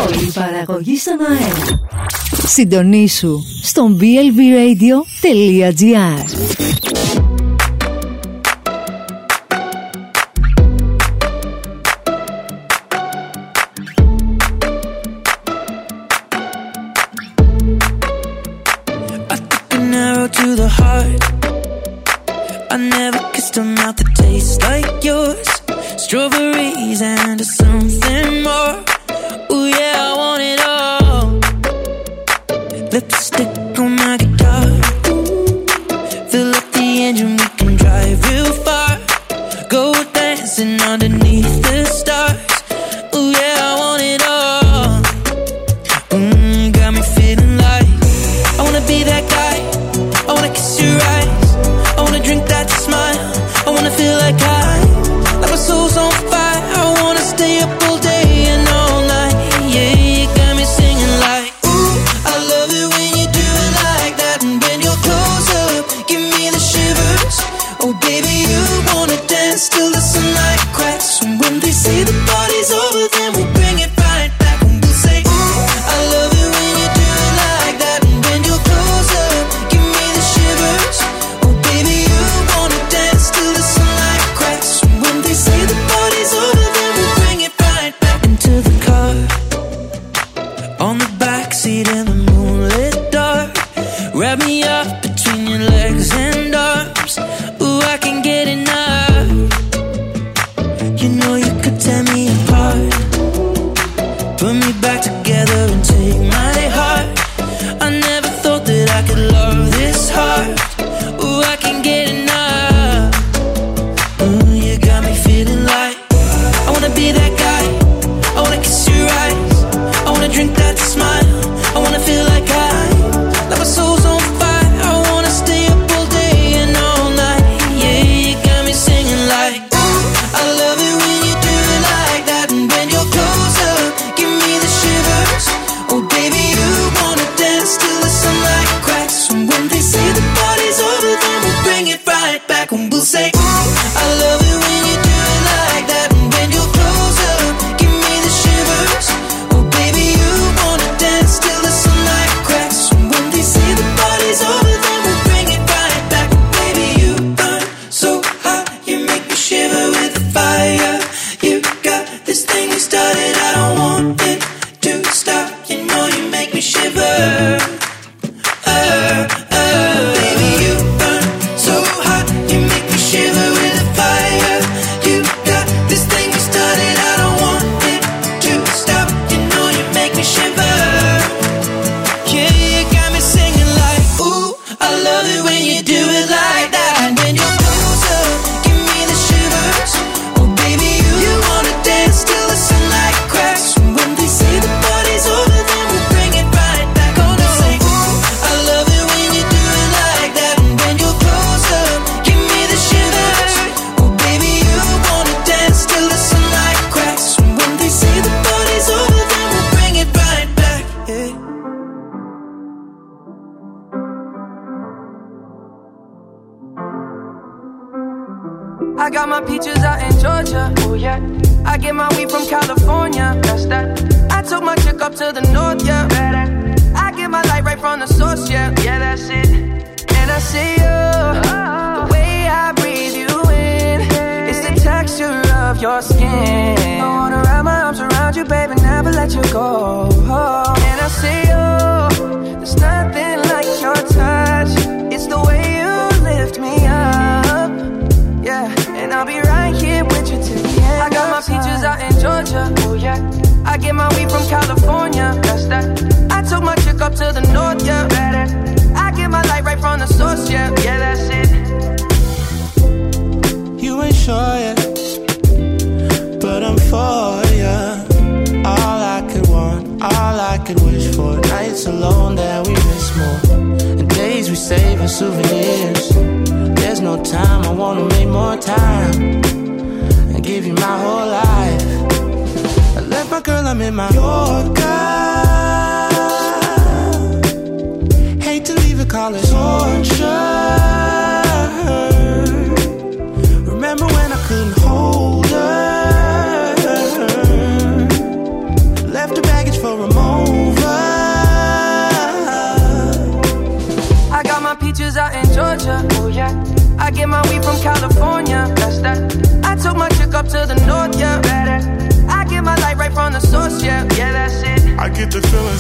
όλη η παραγωγή στον αέρα. Συντονίσου στο blvradio.gr lips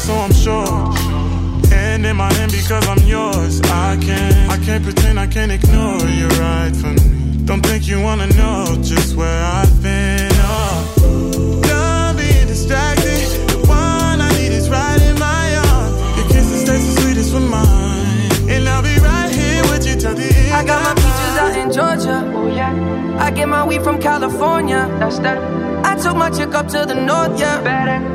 so I'm sure. Hand in my hand because I'm yours. I can't, I can't pretend I can't ignore you right from me. Don't think you wanna know just where I've been. Oh, done being distracted. The one I need is right in my arms. Your kisses taste the sweetest with mine, and I'll be right here with you till the end. I got my peaches out in Georgia. Oh yeah. I get my weed from California. That's that. I took my chick up to the north. Yeah. Better.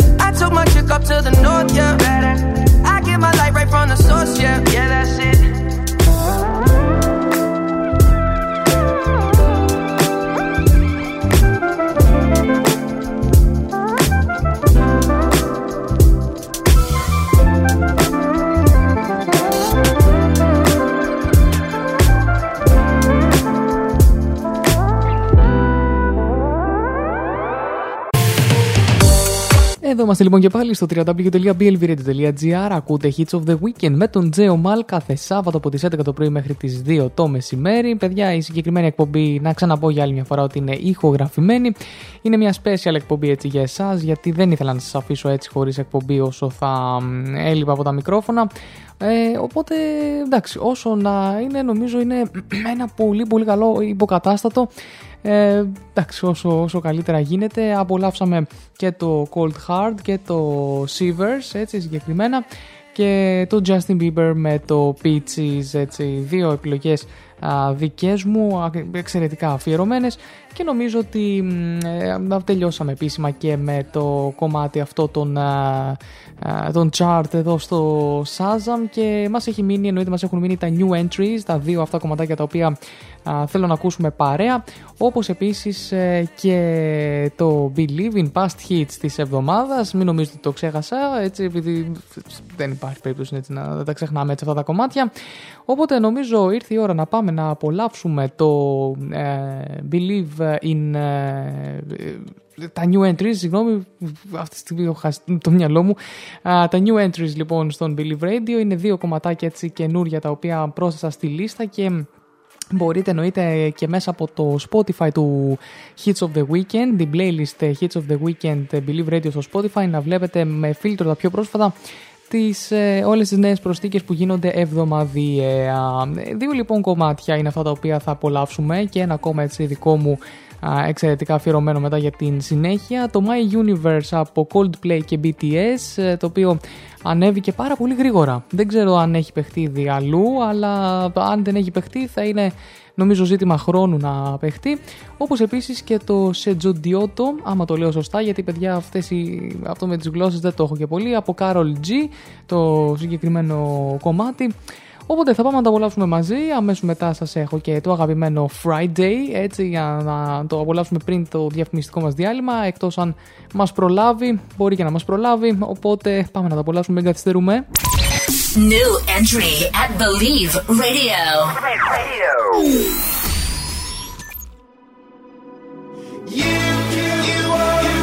I took my chick up to the north, yeah, better. I get my light right from the source, yeah, yeah, that's it. Είμαστε λοιπόν και πάλι στο www.blvradio.gr. Ακούτε Hits of the Weekend με τον Τζέο Μαλ κάθε Σάββατο από τις 11 το πρωί μέχρι τις 2 το μεσημέρι. Παιδιά, η συγκεκριμένη εκπομπή, να ξαναπώ για άλλη μια φορά ότι είναι ηχογραφημένη. Είναι μια special εκπομπή έτσι για εσάς, γιατί δεν ήθελα να σας αφήσω έτσι χωρίς εκπομπή όσο θα μ, έλειπα από τα μικρόφωνα. Ε, οπότε εντάξει, όσο να είναι, νομίζω είναι ένα πολύ πολύ καλό υποκατάστατο. Ε, εντάξει, όσο, όσο καλύτερα γίνεται. Απολαύσαμε και το Cold Hard και το Shivers, έτσι συγκεκριμένα. Και το Justin Bieber με το Peaches, έτσι, δύο επιλογές α, δικές μου, α, εξαιρετικά αφιερωμένες και νομίζω ότι μ, ε, τελειώσαμε επίσημα και με το κομμάτι αυτό των, α, α, των chart εδώ στο Shazam και μας έχει μείνει, εννοείται μας έχουν μείνει τα new entries, τα δύο αυτά κομματάκια τα οποία α, θέλω να ακούσουμε παρέα όπως επίσης ε, και το Believe in Past Hits της εβδομάδας. Μην νομίζετε ότι το ξέχασα έτσι επειδή δεν υπάρχει περίπτωση έτσι, να τα ξεχνάμε έτσι αυτά τα κομμάτια. Οπότε νομίζω ήρθε η ώρα να πάμε να απολαύσουμε το ε, Believe in ε, τα new entries, συγγνώμη, αυτή τη στιγμή έχω χάσει το μυαλό μου. Α, τα new entries λοιπόν στον Believe Radio. Είναι δύο κομματάκια έτσι καινούρια τα οποία πρόσθεσα στη λίστα και Μπορείτε εννοείται και μέσα από το Spotify του Hits of the Weekend, την playlist Hits of the Weekend Believe Radio στο Spotify, να βλέπετε με φίλτρο τα πιο πρόσφατα τις, ε, όλες τις νέες προστίκες που γίνονται εβδομαδιαία. Δύο λοιπόν κομμάτια είναι αυτά τα οποία θα απολαύσουμε και ένα ακόμα έτσι δικό μου α, εξαιρετικά αφιερωμένο μετά για την συνέχεια. Το My Universe από Coldplay και BTS, ε, το οποίο ανέβηκε πάρα πολύ γρήγορα. Δεν ξέρω αν έχει παιχτεί ήδη αλλού, αλλά αν δεν έχει παιχτεί θα είναι νομίζω ζήτημα χρόνου να παιχτεί. Όπως επίσης και το Sejodioto, άμα το λέω σωστά, γιατί παιδιά αυτές οι, αυτό με τις γλώσσες δεν το έχω και πολύ, από Carol G, το συγκεκριμένο κομμάτι. Οπότε θα πάμε να το απολαύσουμε μαζί. Αμέσω μετά σα έχω και το αγαπημένο Friday, έτσι για να το απολαύσουμε πριν το διαφημιστικό μα διάλειμμα. Εκτό αν μα προλάβει, μπορεί και να μα προλάβει. Οπότε πάμε να το απολαύσουμε, μην καθυστερούμε. New entry at Believe Radio. In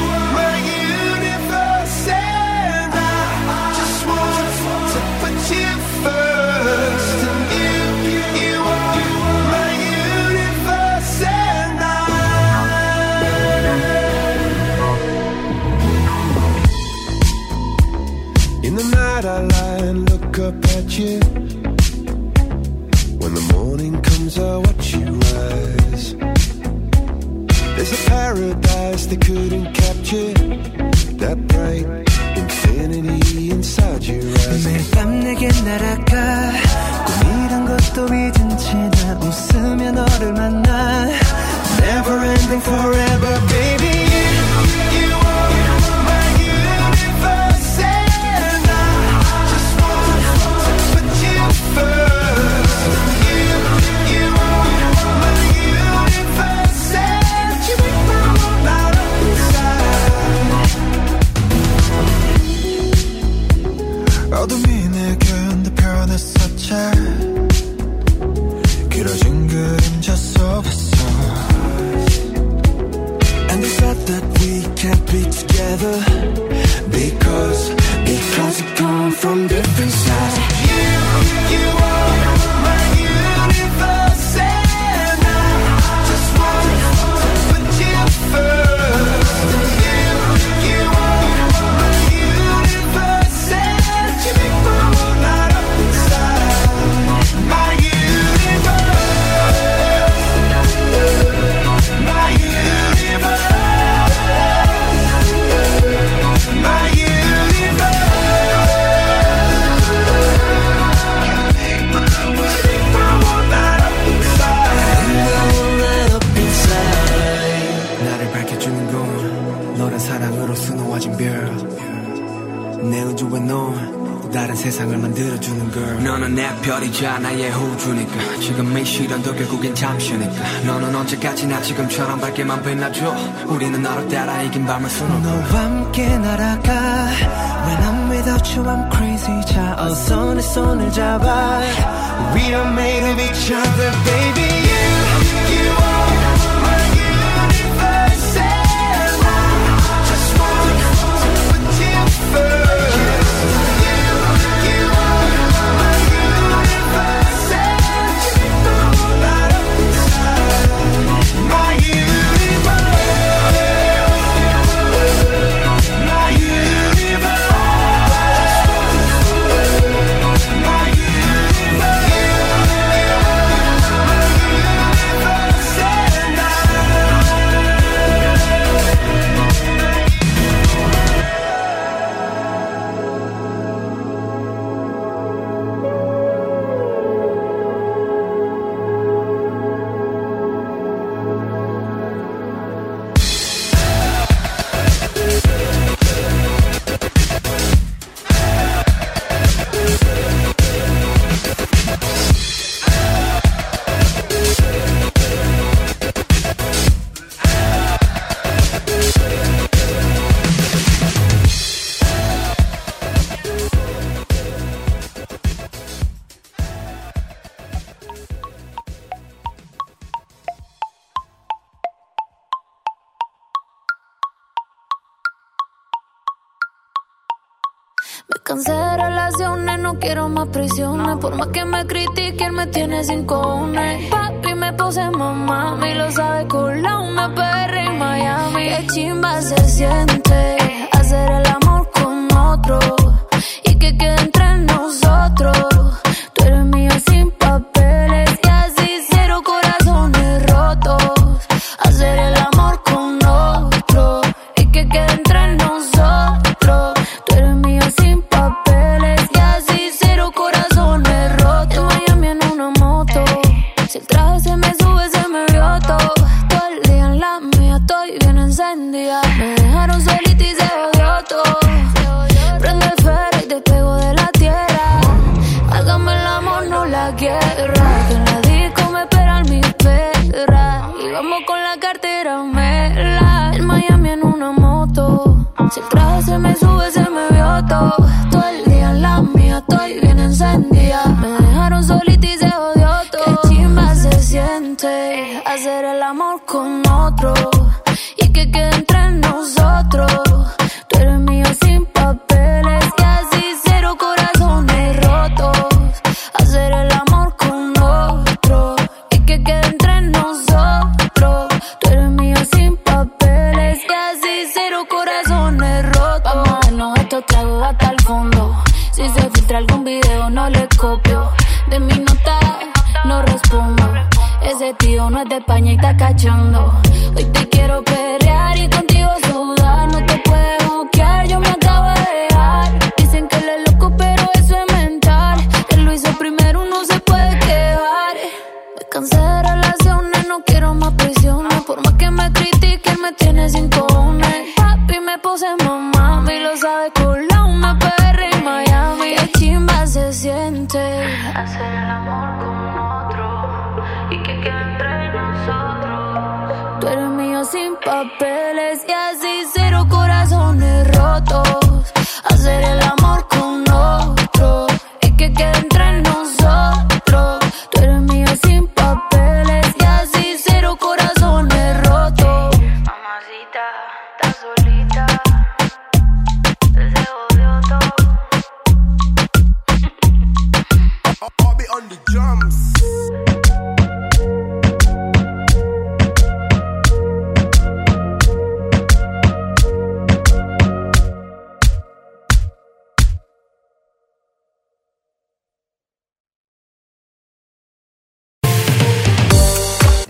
고백나줘? 우리는 나로 따라 이긴 밤을 수놓고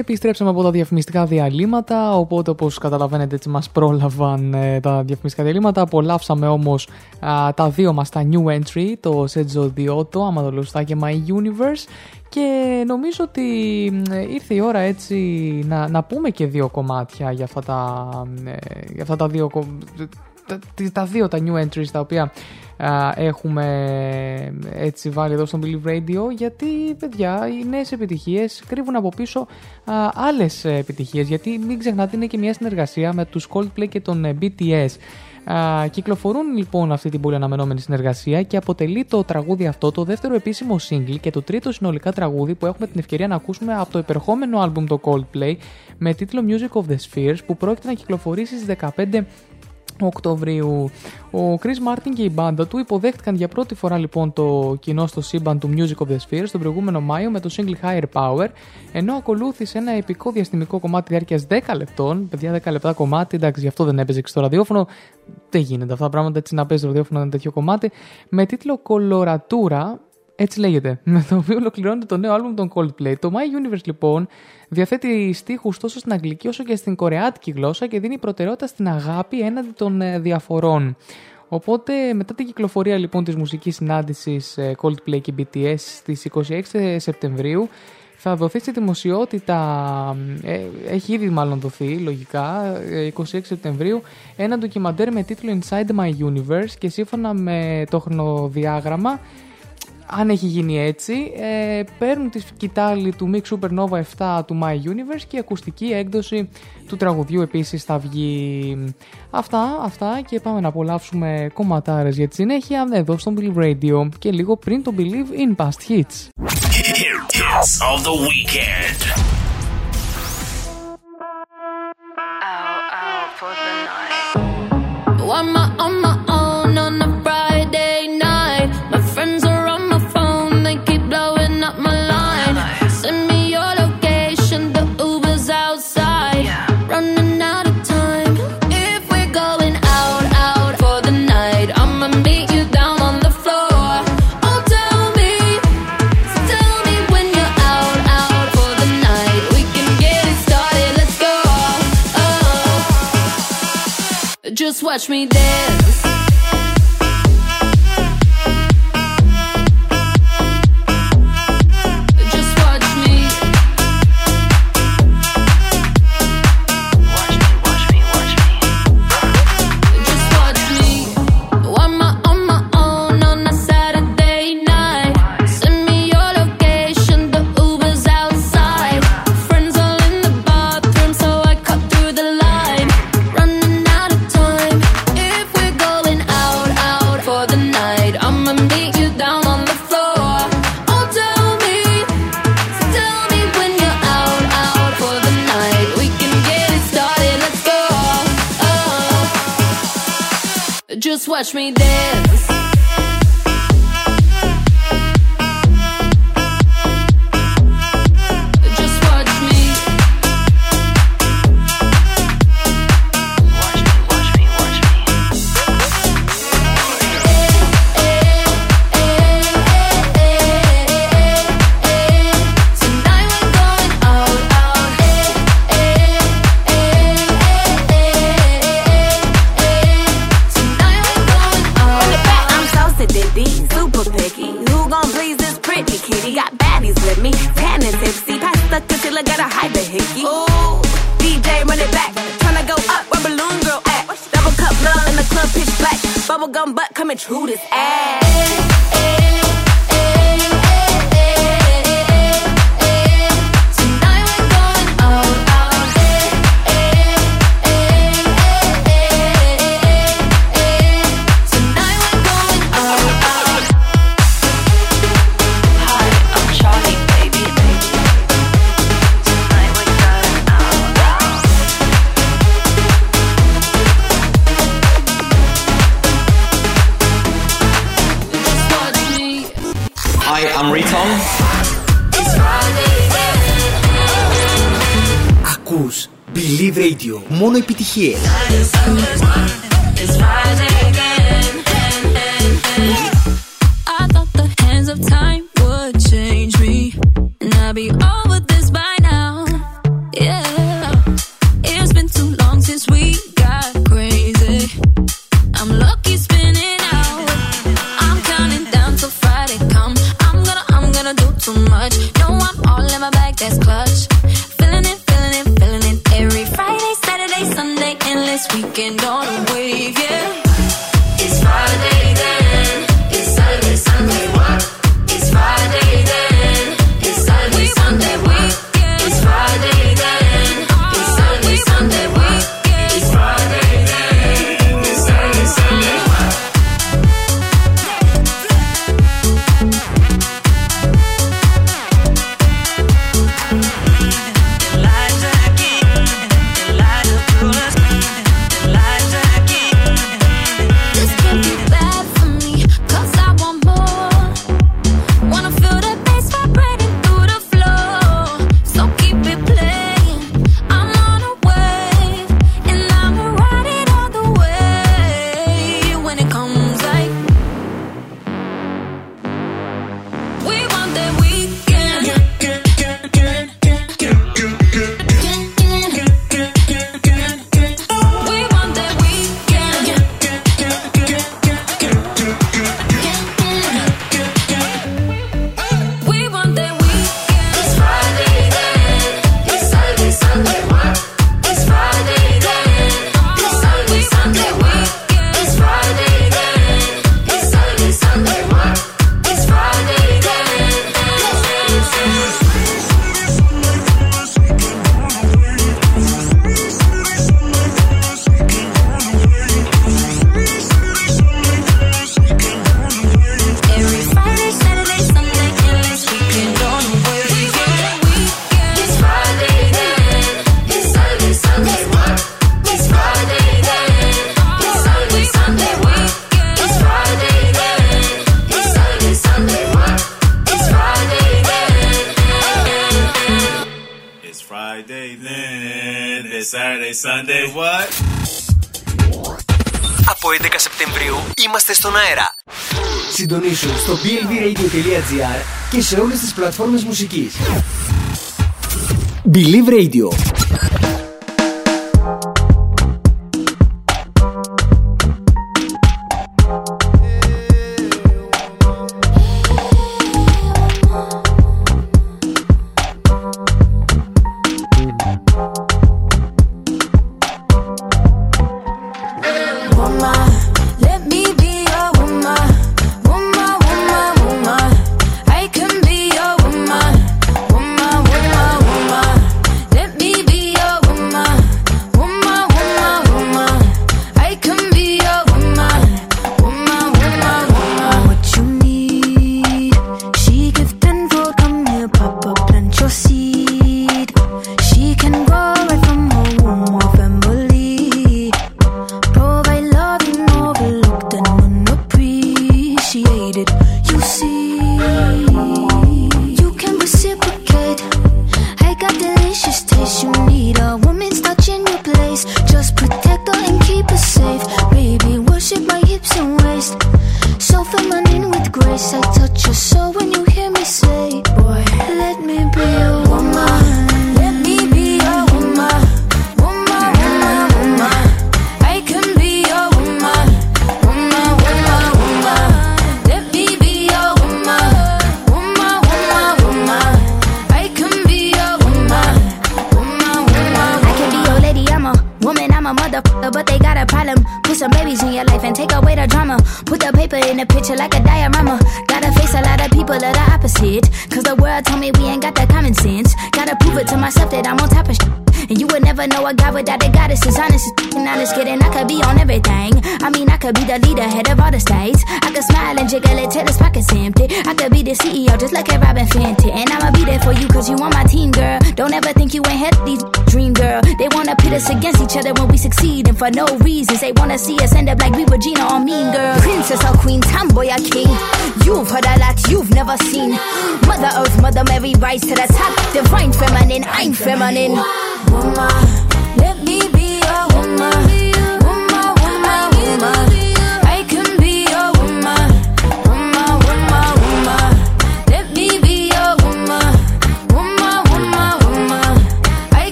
Επιστρέψαμε από τα διαφημιστικά διαλύματα, οπότε όπως καταλαβαίνετε έτσι μας πρόλαβαν ε, τα διαφημιστικά διαλύματα. Απολαύσαμε όμως τα δύο μας τα new entry, το Sejo το Αματολουστά και My Universe και νομίζω ότι ήρθε η ώρα έτσι να, πούμε και δύο κομμάτια για αυτά τα, ε, για αυτά τα δύο τα, τα δύο τα new entries τα οποία α, έχουμε έτσι βάλει εδώ στο Believe Radio γιατί παιδιά οι νέες επιτυχίες κρύβουν από πίσω α, άλλες επιτυχίες. Γιατί μην ξεχνάτε είναι και μια συνεργασία με τους Coldplay και τον ε, BTS Α, κυκλοφορούν λοιπόν αυτή την πολύ αναμενόμενη συνεργασία και αποτελεί το τραγούδι αυτό το δεύτερο επίσημο single και το τρίτο συνολικά τραγούδι που έχουμε την ευκαιρία να ακούσουμε από το υπερχόμενο άλμπουμ το Coldplay με τίτλο Music of the Spheres που πρόκειται να κυκλοφορήσει στις 15 Οκτωβρίου. Ο Chris Martin και η μπάντα του υποδέχτηκαν για πρώτη φορά λοιπόν το κοινό στο σύμπαν του Music of the Spheres τον προηγούμενο Μάιο με το single Higher Power, ενώ ακολούθησε ένα επικό διαστημικό κομμάτι διάρκειας 10 λεπτών. Παιδιά, 10 λεπτά κομμάτι, εντάξει, γι' αυτό δεν έπαιζε και στο ραδιόφωνο. Δεν γίνεται αυτά τα πράγματα έτσι να παίζει το ραδιόφωνο ένα τέτοιο κομμάτι. Με τίτλο Coloratura, έτσι λέγεται, με το οποίο ολοκληρώνεται το νέο άλμπουμ των Coldplay. Το My Universe λοιπόν διαθέτει στίχους τόσο στην αγγλική όσο και στην κορεάτικη γλώσσα και δίνει προτεραιότητα στην αγάπη έναντι των ε, διαφορών. Οπότε μετά την κυκλοφορία λοιπόν της μουσικής συνάντησης ε, Coldplay και BTS στις 26 Σεπτεμβρίου θα δοθεί στη δημοσιότητα, ε, έχει ήδη μάλλον δοθεί λογικά, 26 Σεπτεμβρίου, ένα ντοκιμαντέρ με τίτλο Inside My Universe και σύμφωνα με το χρονοδιάγραμμα αν έχει γίνει έτσι, ε, παίρνουν τη σκητάλη του Mix Supernova 7 του My Universe και η ακουστική έκδοση του τραγουδιού επίσης θα βγει. Αυτά, αυτά και πάμε να απολαύσουμε κομματάρες για τη συνέχεια εδώ στο Believe Radio και λίγο πριν το Believe in Past Hits. Hits of the weekend. touch me me there Σεπτεμβρίου είμαστε στον αέρα. Συντονίσου στο blvradio.gr και σε όλες τις πλατφόρμες μουσικής. Believe Radio. know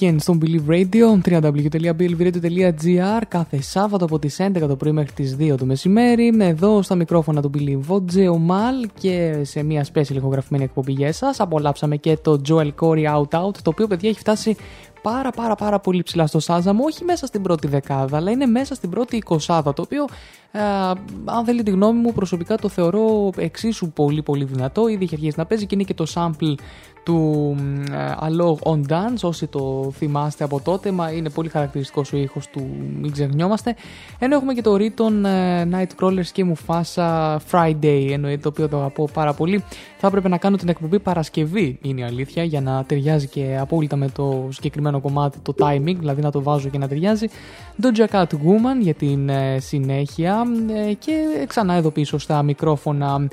Weekend στο Believe Radio, www.believeradio.gr κάθε Σάββατο από τις 11 το πρωί μέχρι τις 2 το μεσημέρι. Εδώ στα μικρόφωνα του Believe ο Τζεομάλ και σε μια special ηχογραφημένη εκπομπή για εσάς. Απολαύσαμε και το Joel Corey Out Out, το οποίο παιδιά έχει φτάσει πάρα πάρα πάρα πολύ ψηλά στο Σάζαμ, όχι μέσα στην πρώτη δεκάδα, αλλά είναι μέσα στην πρώτη εικοσάδα, το οποίο ε, αν θέλει τη γνώμη μου προσωπικά το θεωρώ εξίσου πολύ πολύ δυνατό, ήδη έχει αρχίσει να παίζει και είναι και το sample του ε, Alog on Dance, όσοι το θυμάστε από τότε, μα είναι πολύ χαρακτηριστικός ο ήχος του, μην ξεχνιόμαστε. Ενώ έχουμε και το Riton ε, Nightcrawlers και Mufasa Friday, εννοείται το οποίο το αγαπώ πάρα πολύ. Θα έπρεπε να κάνω την εκπομπή Παρασκευή, είναι η αλήθεια, για να ταιριάζει και απόλυτα με το συγκεκριμένο κομμάτι, το timing, δηλαδή να το βάζω και να ταιριάζει. Doja Cat Woman για την ε, συνέχεια ε, και ξανά εδώ πίσω στα μικρόφωνα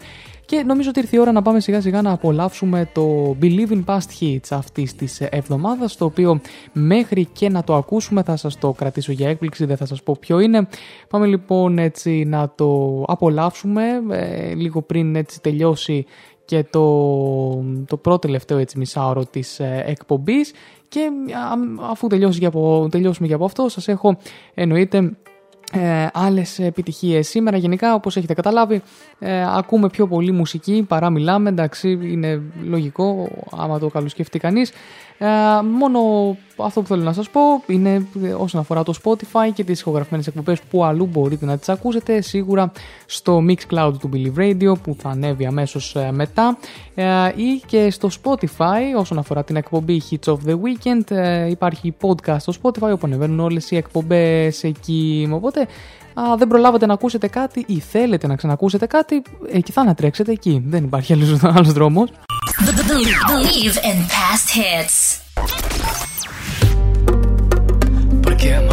και νομίζω ότι ήρθε η ώρα να πάμε σιγά σιγά να απολαύσουμε το Believe in Past Hits αυτής της εβδομάδας το οποίο μέχρι και να το ακούσουμε θα σας το κρατήσω για έκπληξη, δεν θα σας πω ποιο είναι. Πάμε λοιπόν έτσι να το απολαύσουμε ε, λίγο πριν έτσι τελειώσει και το, το πρώτο τελευταίο έτσι μισάωρο της ε, εκπομπής και α, αφού τελειώσει για από, τελειώσουμε για από αυτό σας έχω εννοείται ε, άλλες επιτυχίες. Σήμερα γενικά όπως έχετε καταλάβει ε, ακούμε πιο πολύ μουσική παρά μιλάμε. Εντάξει είναι λογικό άμα το καλοσκεφτεί κανείς ε, μόνο αυτό που θέλω να σας πω είναι ε, όσον αφορά το Spotify και τις ηχογραφημένες εκπομπές που αλλού μπορείτε να τις ακούσετε σίγουρα στο Mixcloud του Believe Radio που θα ανέβει αμέσως ε, μετά. Ή και στο Spotify όσον αφορά την εκπομπή Hits of the Weekend υπάρχει podcast στο Spotify όπου ανεβαίνουν όλες οι εκπομπές εκεί. Οπότε Α, δεν προλάβατε να ακούσετε κάτι ή θέλετε να ξανακούσετε κάτι, εκεί θα ανατρέξετε εκεί. Δεν υπάρχει άλλο δρόμος. Believe.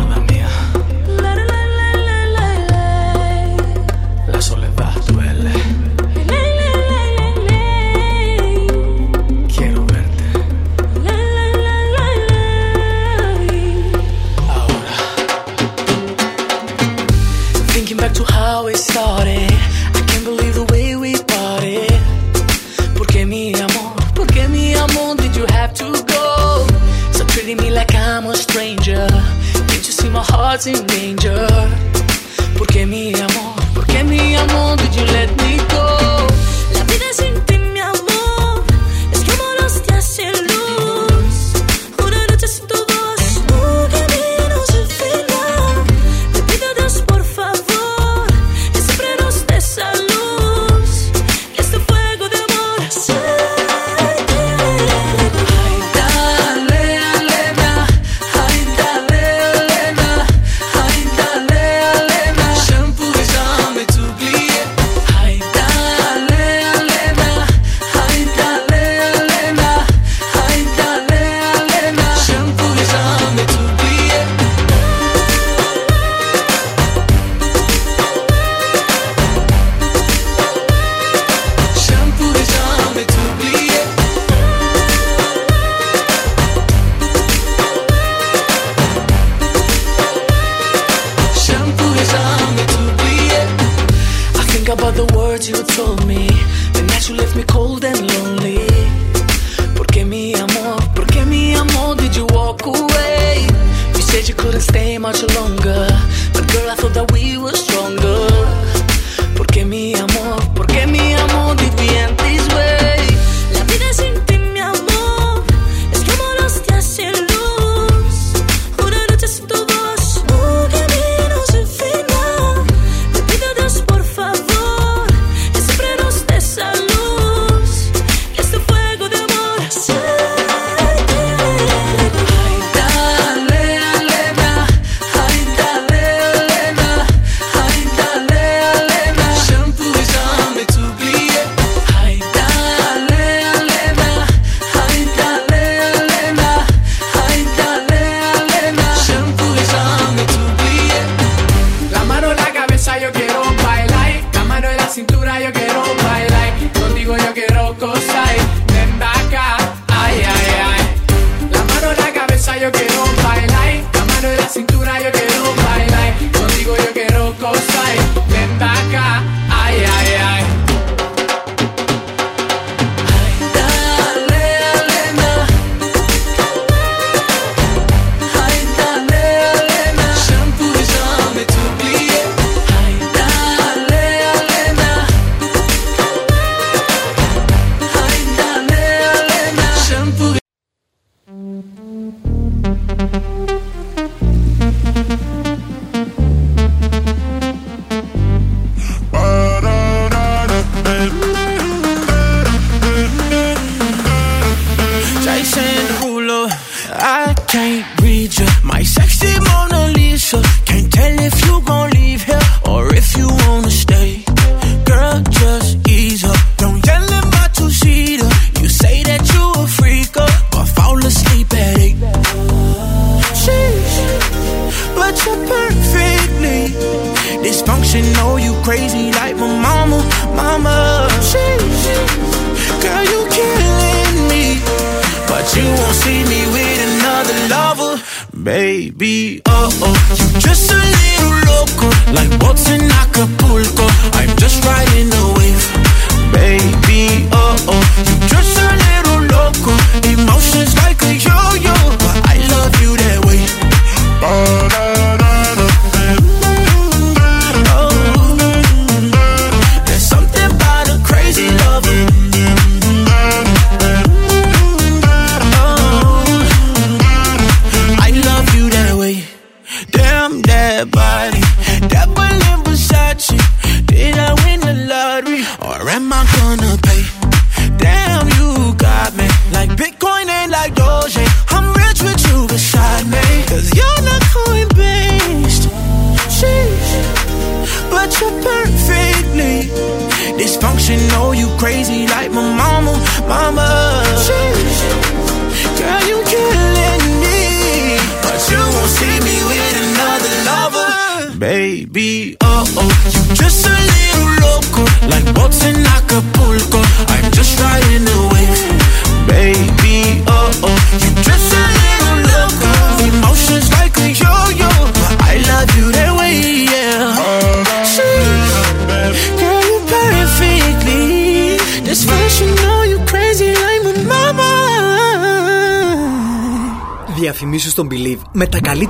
my heart's in danger. Porque mi amor, porque mi amor, did you let me go? La vida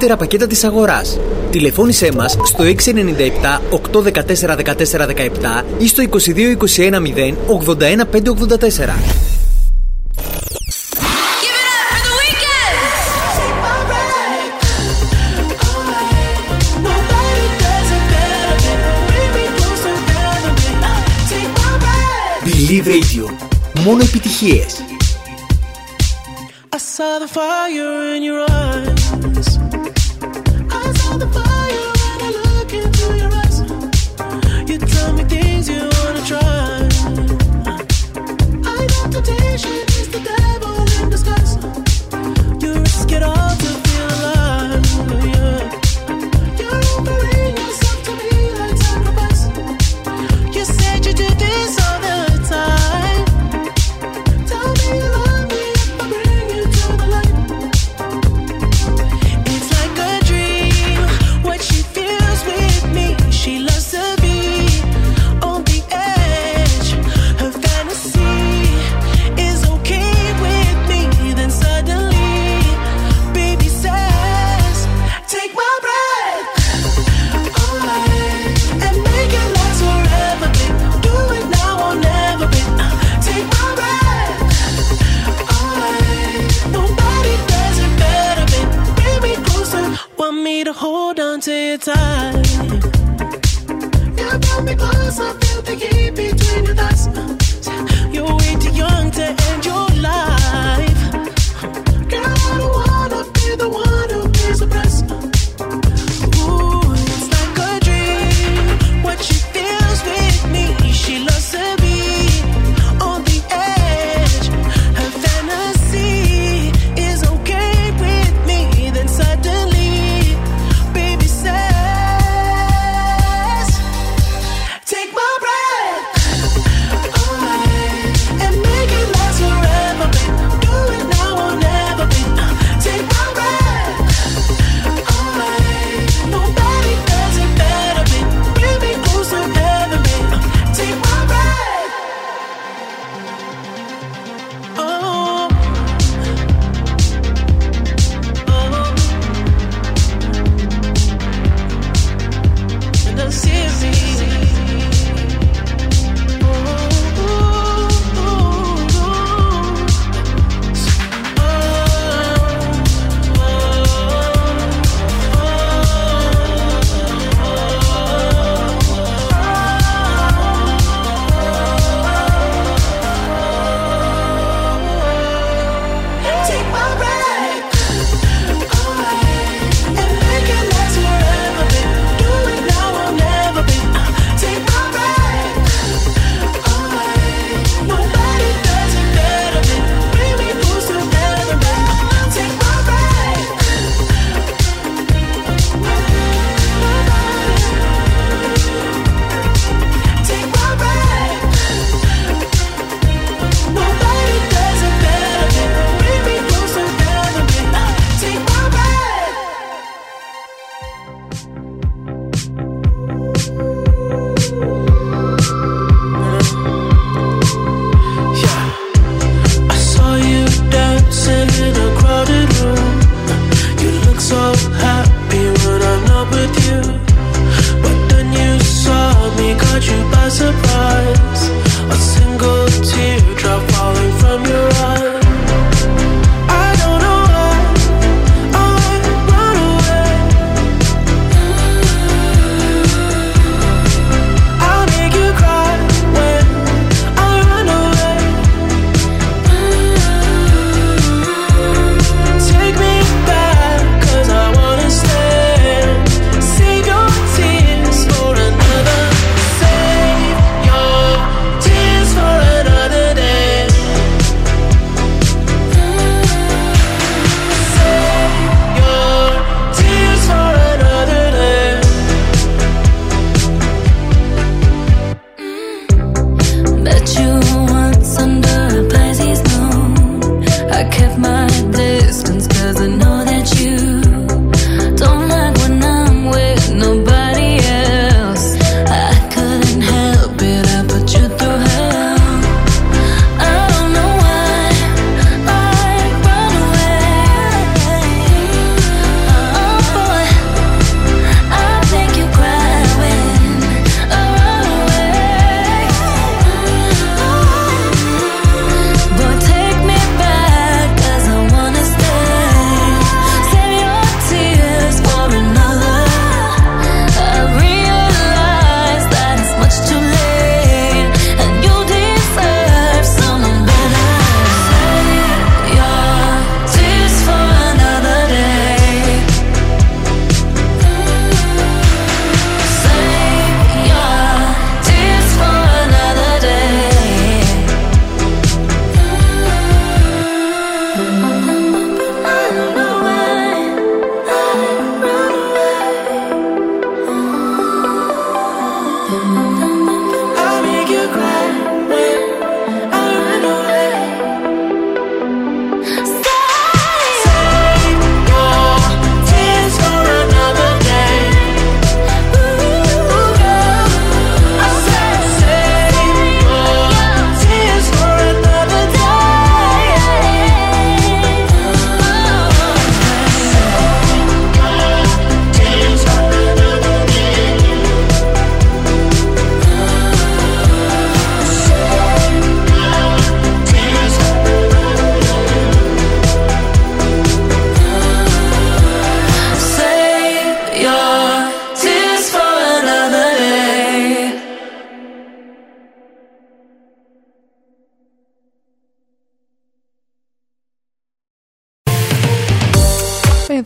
καλύτερα πακέτα της αγοράς. Τηλεφώνησέ μας στο 697 814 1417 ή στο 22 21 0 81 584. Believe Radio. Μόνο επιτυχίες.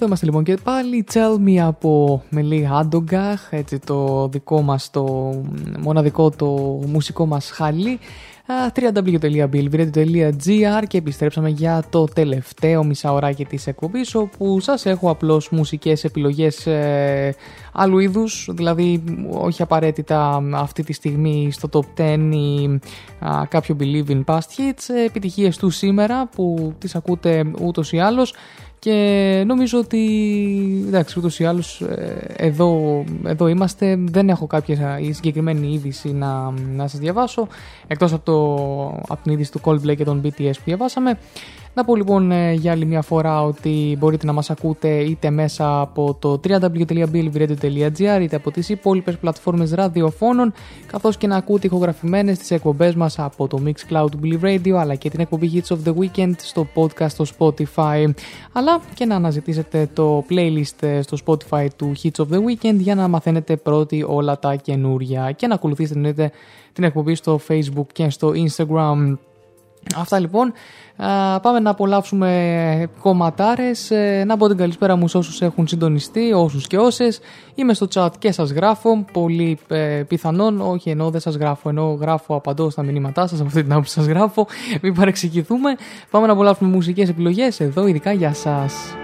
Εδώ είμαστε λοιπόν και πάλι. Tell me από Μελή Άντογκαχ. Έτσι το δικό μας, το μοναδικό, το μουσικό μας χαλί www.billbradio.gr και επιστρέψαμε για το τελευταίο μισάωράκι της εκπομπής όπου σας έχω απλώς μουσικές επιλογές ε, άλλου είδους δηλαδή όχι απαραίτητα αυτή τη στιγμή στο top 10 ή κάποιο Believe in Past Hits επιτυχίες του σήμερα που τις ακούτε ούτως ή άλλως και νομίζω ότι εντάξει ούτως ή άλλως ε, εδώ, εδώ είμαστε. Δεν έχω κάποια συγκεκριμένη είδηση να, να σας διαβάσω εκτός από, το, από την είδηση του Coldplay και των BTS που διαβάσαμε να πω λοιπόν ε, για άλλη μια φορά ότι μπορείτε να μας ακούτε είτε μέσα από το www.billvradio.gr είτε από τις υπόλοιπες πλατφόρμες ραδιοφώνων καθώς και να ακούτε ηχογραφημένες τις εκπομπές μας από το Mixcloud Bill Radio αλλά και την εκπομπή Hits of the Weekend στο podcast στο Spotify αλλά και να αναζητήσετε το playlist ε, στο Spotify του Hits of the Weekend για να μαθαίνετε πρώτοι όλα τα καινούρια και να ακολουθήσετε την εκπομπή στο Facebook και στο Instagram Αυτά λοιπόν. Πάμε να απολαύσουμε κομματάρες. Ε, να πω την καλησπέρα μου σε όσους έχουν συντονιστεί, όσους και όσες. Είμαι στο chat και σας γράφω. Πολύ ε, πιθανόν, όχι ενώ δεν σας γράφω, ενώ γράφω απαντώ στα μηνύματά σας, από αυτή την άποψη σας γράφω. Μην παρεξηγηθούμε. Πάμε να απολαύσουμε μουσικές επιλογές εδώ, ειδικά για σας.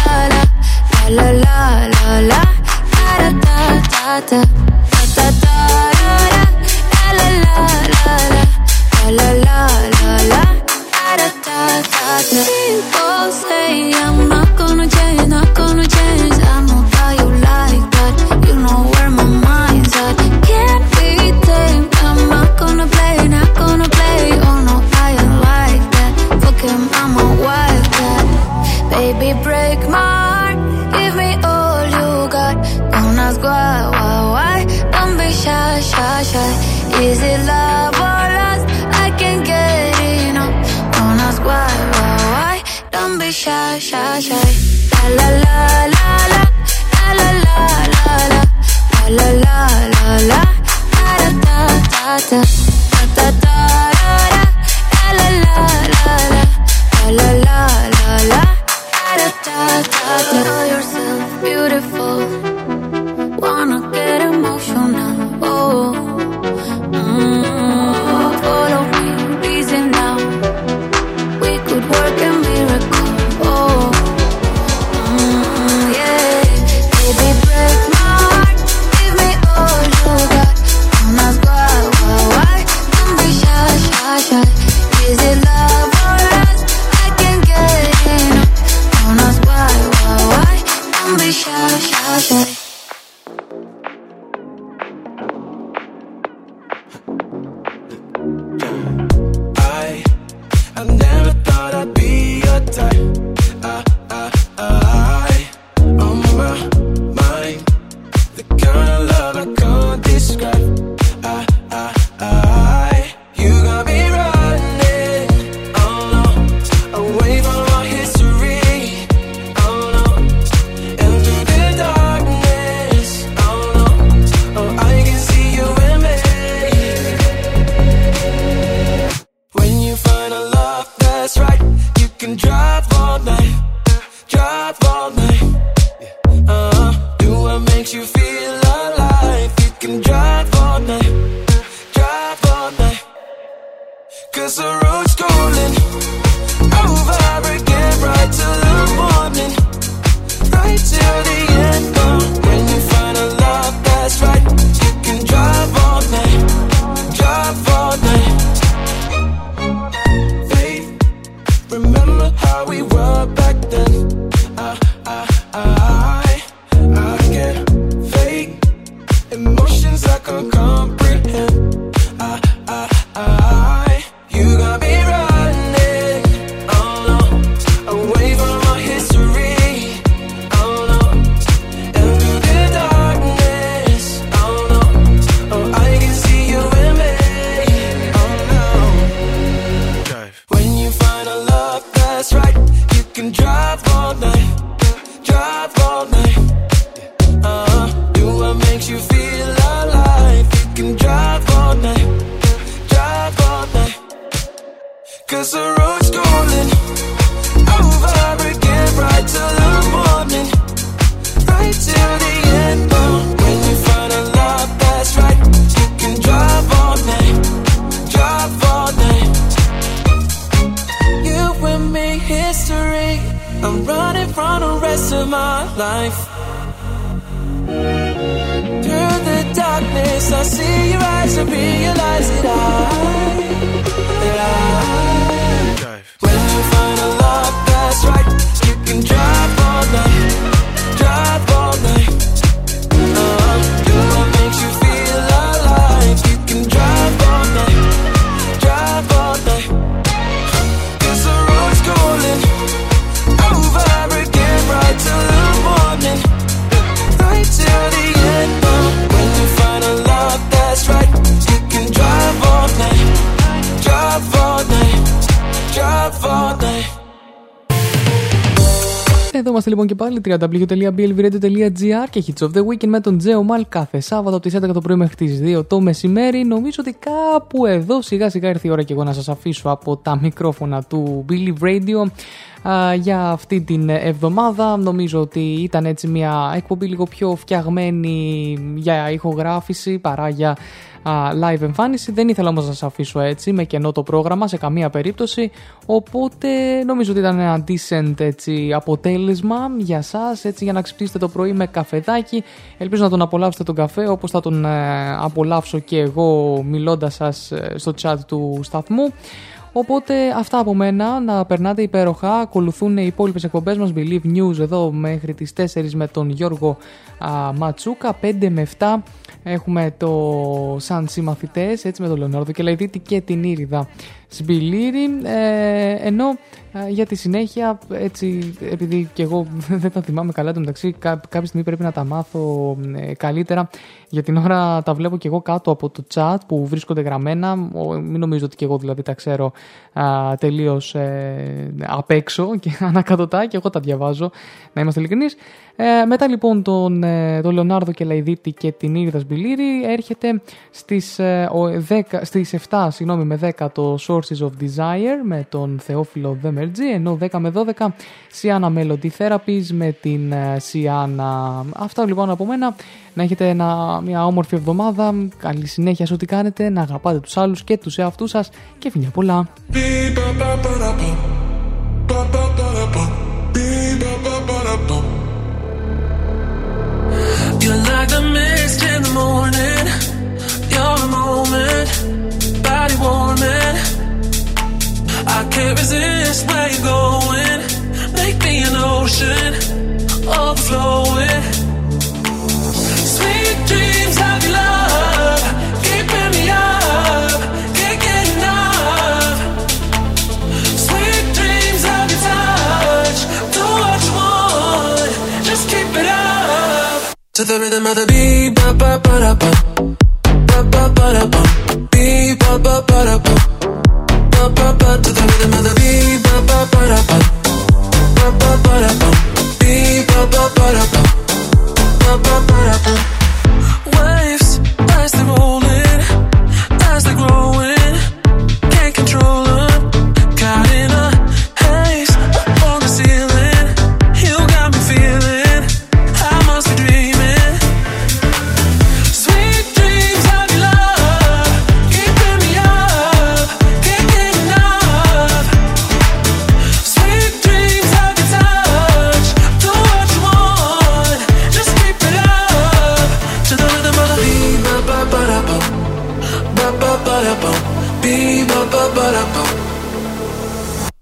la la la la la da da da da da da da da la la la la la. La la da da da da People say I'm not gonna change, not gonna change break my heart. Give me all you got. Don't ask why, why, why. Don't be shy, shy, shy. Is it love? life. Through the darkness, I see your eyes and realize that I. Εδώ είμαστε λοιπόν και πάλι www.blvradio.gr και Hits of the Weekend με τον Τζέο Μαλ κάθε Σάββατο από τις 11 το πρωί μέχρι τις 2 το μεσημέρι. Νομίζω ότι κάπου εδώ σιγά σιγά ήρθε η ώρα και εγώ να σας αφήσω από τα μικρόφωνα του Billy Radio α, για αυτή την εβδομάδα. Νομίζω ότι ήταν έτσι μια εκπομπή λίγο πιο φτιαγμένη για ηχογράφηση παρά για live εμφάνιση. Δεν ήθελα όμως να σας αφήσω έτσι με κενό το πρόγραμμα σε καμία περίπτωση. Οπότε νομίζω ότι ήταν ένα decent έτσι, αποτέλεσμα για σας έτσι, για να ξυπνήσετε το πρωί με καφεδάκι. Ελπίζω να τον απολαύσετε τον καφέ όπως θα τον ε, απολαύσω και εγώ μιλώντας σας ε, στο chat του σταθμού. Οπότε αυτά από μένα, να περνάτε υπέροχα. Ακολουθούν οι υπόλοιπες εκπομπές μας Believe News εδώ μέχρι τις 4 με τον Γιώργο α, Ματσούκα. 5 με 7 έχουμε το Σαν Συμμαθητές, έτσι με τον Λεωνάρδο και Λαϊδίτη και την Ήριδα Σμπιλίρη. Ε, ενώ ε, για τη συνέχεια, έτσι, επειδή και εγώ δεν τα θυμάμαι καλά το μεταξύ, κάποια στιγμή πρέπει να τα μάθω ε, καλύτερα. Για την ώρα τα βλέπω και εγώ κάτω από το chat που βρίσκονται γραμμένα. Μην νομίζω ότι και εγώ δηλαδή τα ξέρω τελείως ε, απ' έξω και ανακατοτά και εγώ τα διαβάζω, να είμαστε ειλικρινείς. Ε, μετά λοιπόν τον, ε, τον Λεωνάρδο και Λαϊδίτη και την Ήρυδα Σμπιλίρη έρχεται στις, 10, στις 7 συγγνώμη, με 10 το Sources of Desire με τον Θεόφιλο Δεμερτζή ενώ 10 με 12 Siana Melody Therapies με την Siana. Αυτά λοιπόν από μένα. Να έχετε ένα, μια όμορφη εβδομάδα. Καλή συνέχεια σε ό,τι κάνετε. Να αγαπάτε τους άλλους και τους εαυτούς σας. Και φιλιά πολλά. You're like the mist in the morning. You're a moment, body warming. I can't resist where you're going. Make me an ocean, overflowing. Sweet dreams of your love, keeping me up. Can't get enough. Sweet dreams of your touch. Do what you want, just keep it up. To the rhythm of the beat, ba ba ba da ba, ba ba ba da ba, beat ba ba ba da ba, ba ba ba. To the rhythm of the beat, ba ba ba da ba, ba ba ba da ba, beat ba ba ba da ba, ba ba ba da ba. Waves as they rolling,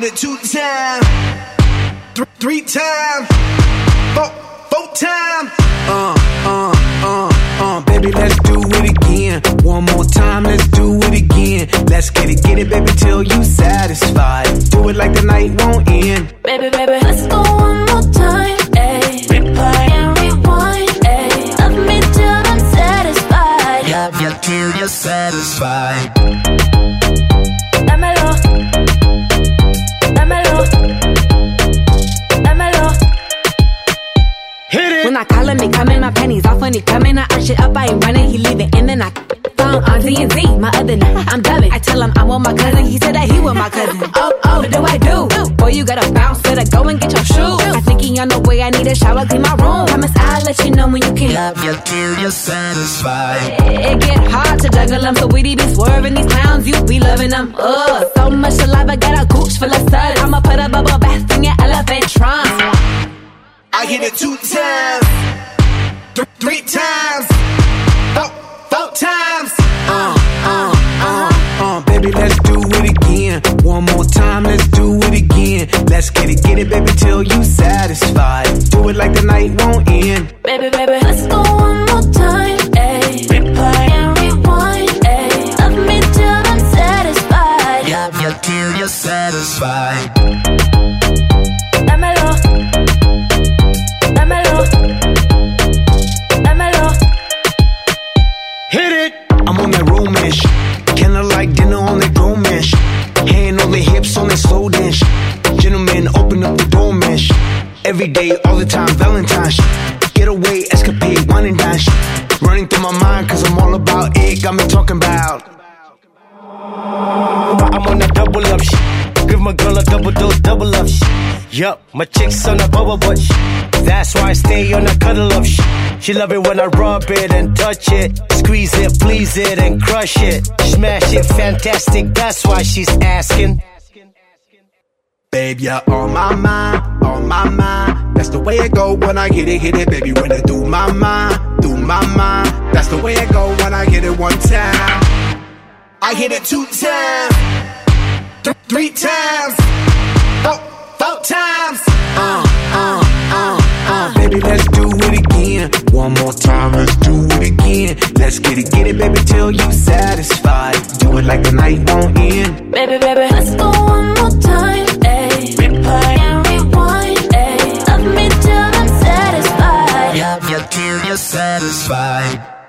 Hit it two times, till satisfied. It get hard to juggle them, so we be swerving these clowns, you be loving them. Ugh, so much saliva, got a gooch full of suds. I'ma put a bubble bath in your elephant trunk. I hit it two times, cuddle up shit. She love it when I rub it and touch it. Squeeze it, please it, and crush it. Smash it, fantastic. That's why she's asking. Babe, you're on my mind, on my mind. That's the way it go when I hit it, hit it, baby. When I do my mind, through my mind. That's the way it go when I hit it one time. I hit it two times, th- three times, four, four times. Uh, again. One more time, let's do it again. Let's get it, get it, baby, till you satisfied. Do it like the night won't end. Baby, baby, let's go one more time. Ayy. Replay and rewind. Ayy. Love me till I'm satisfied. Love you till you're satisfied.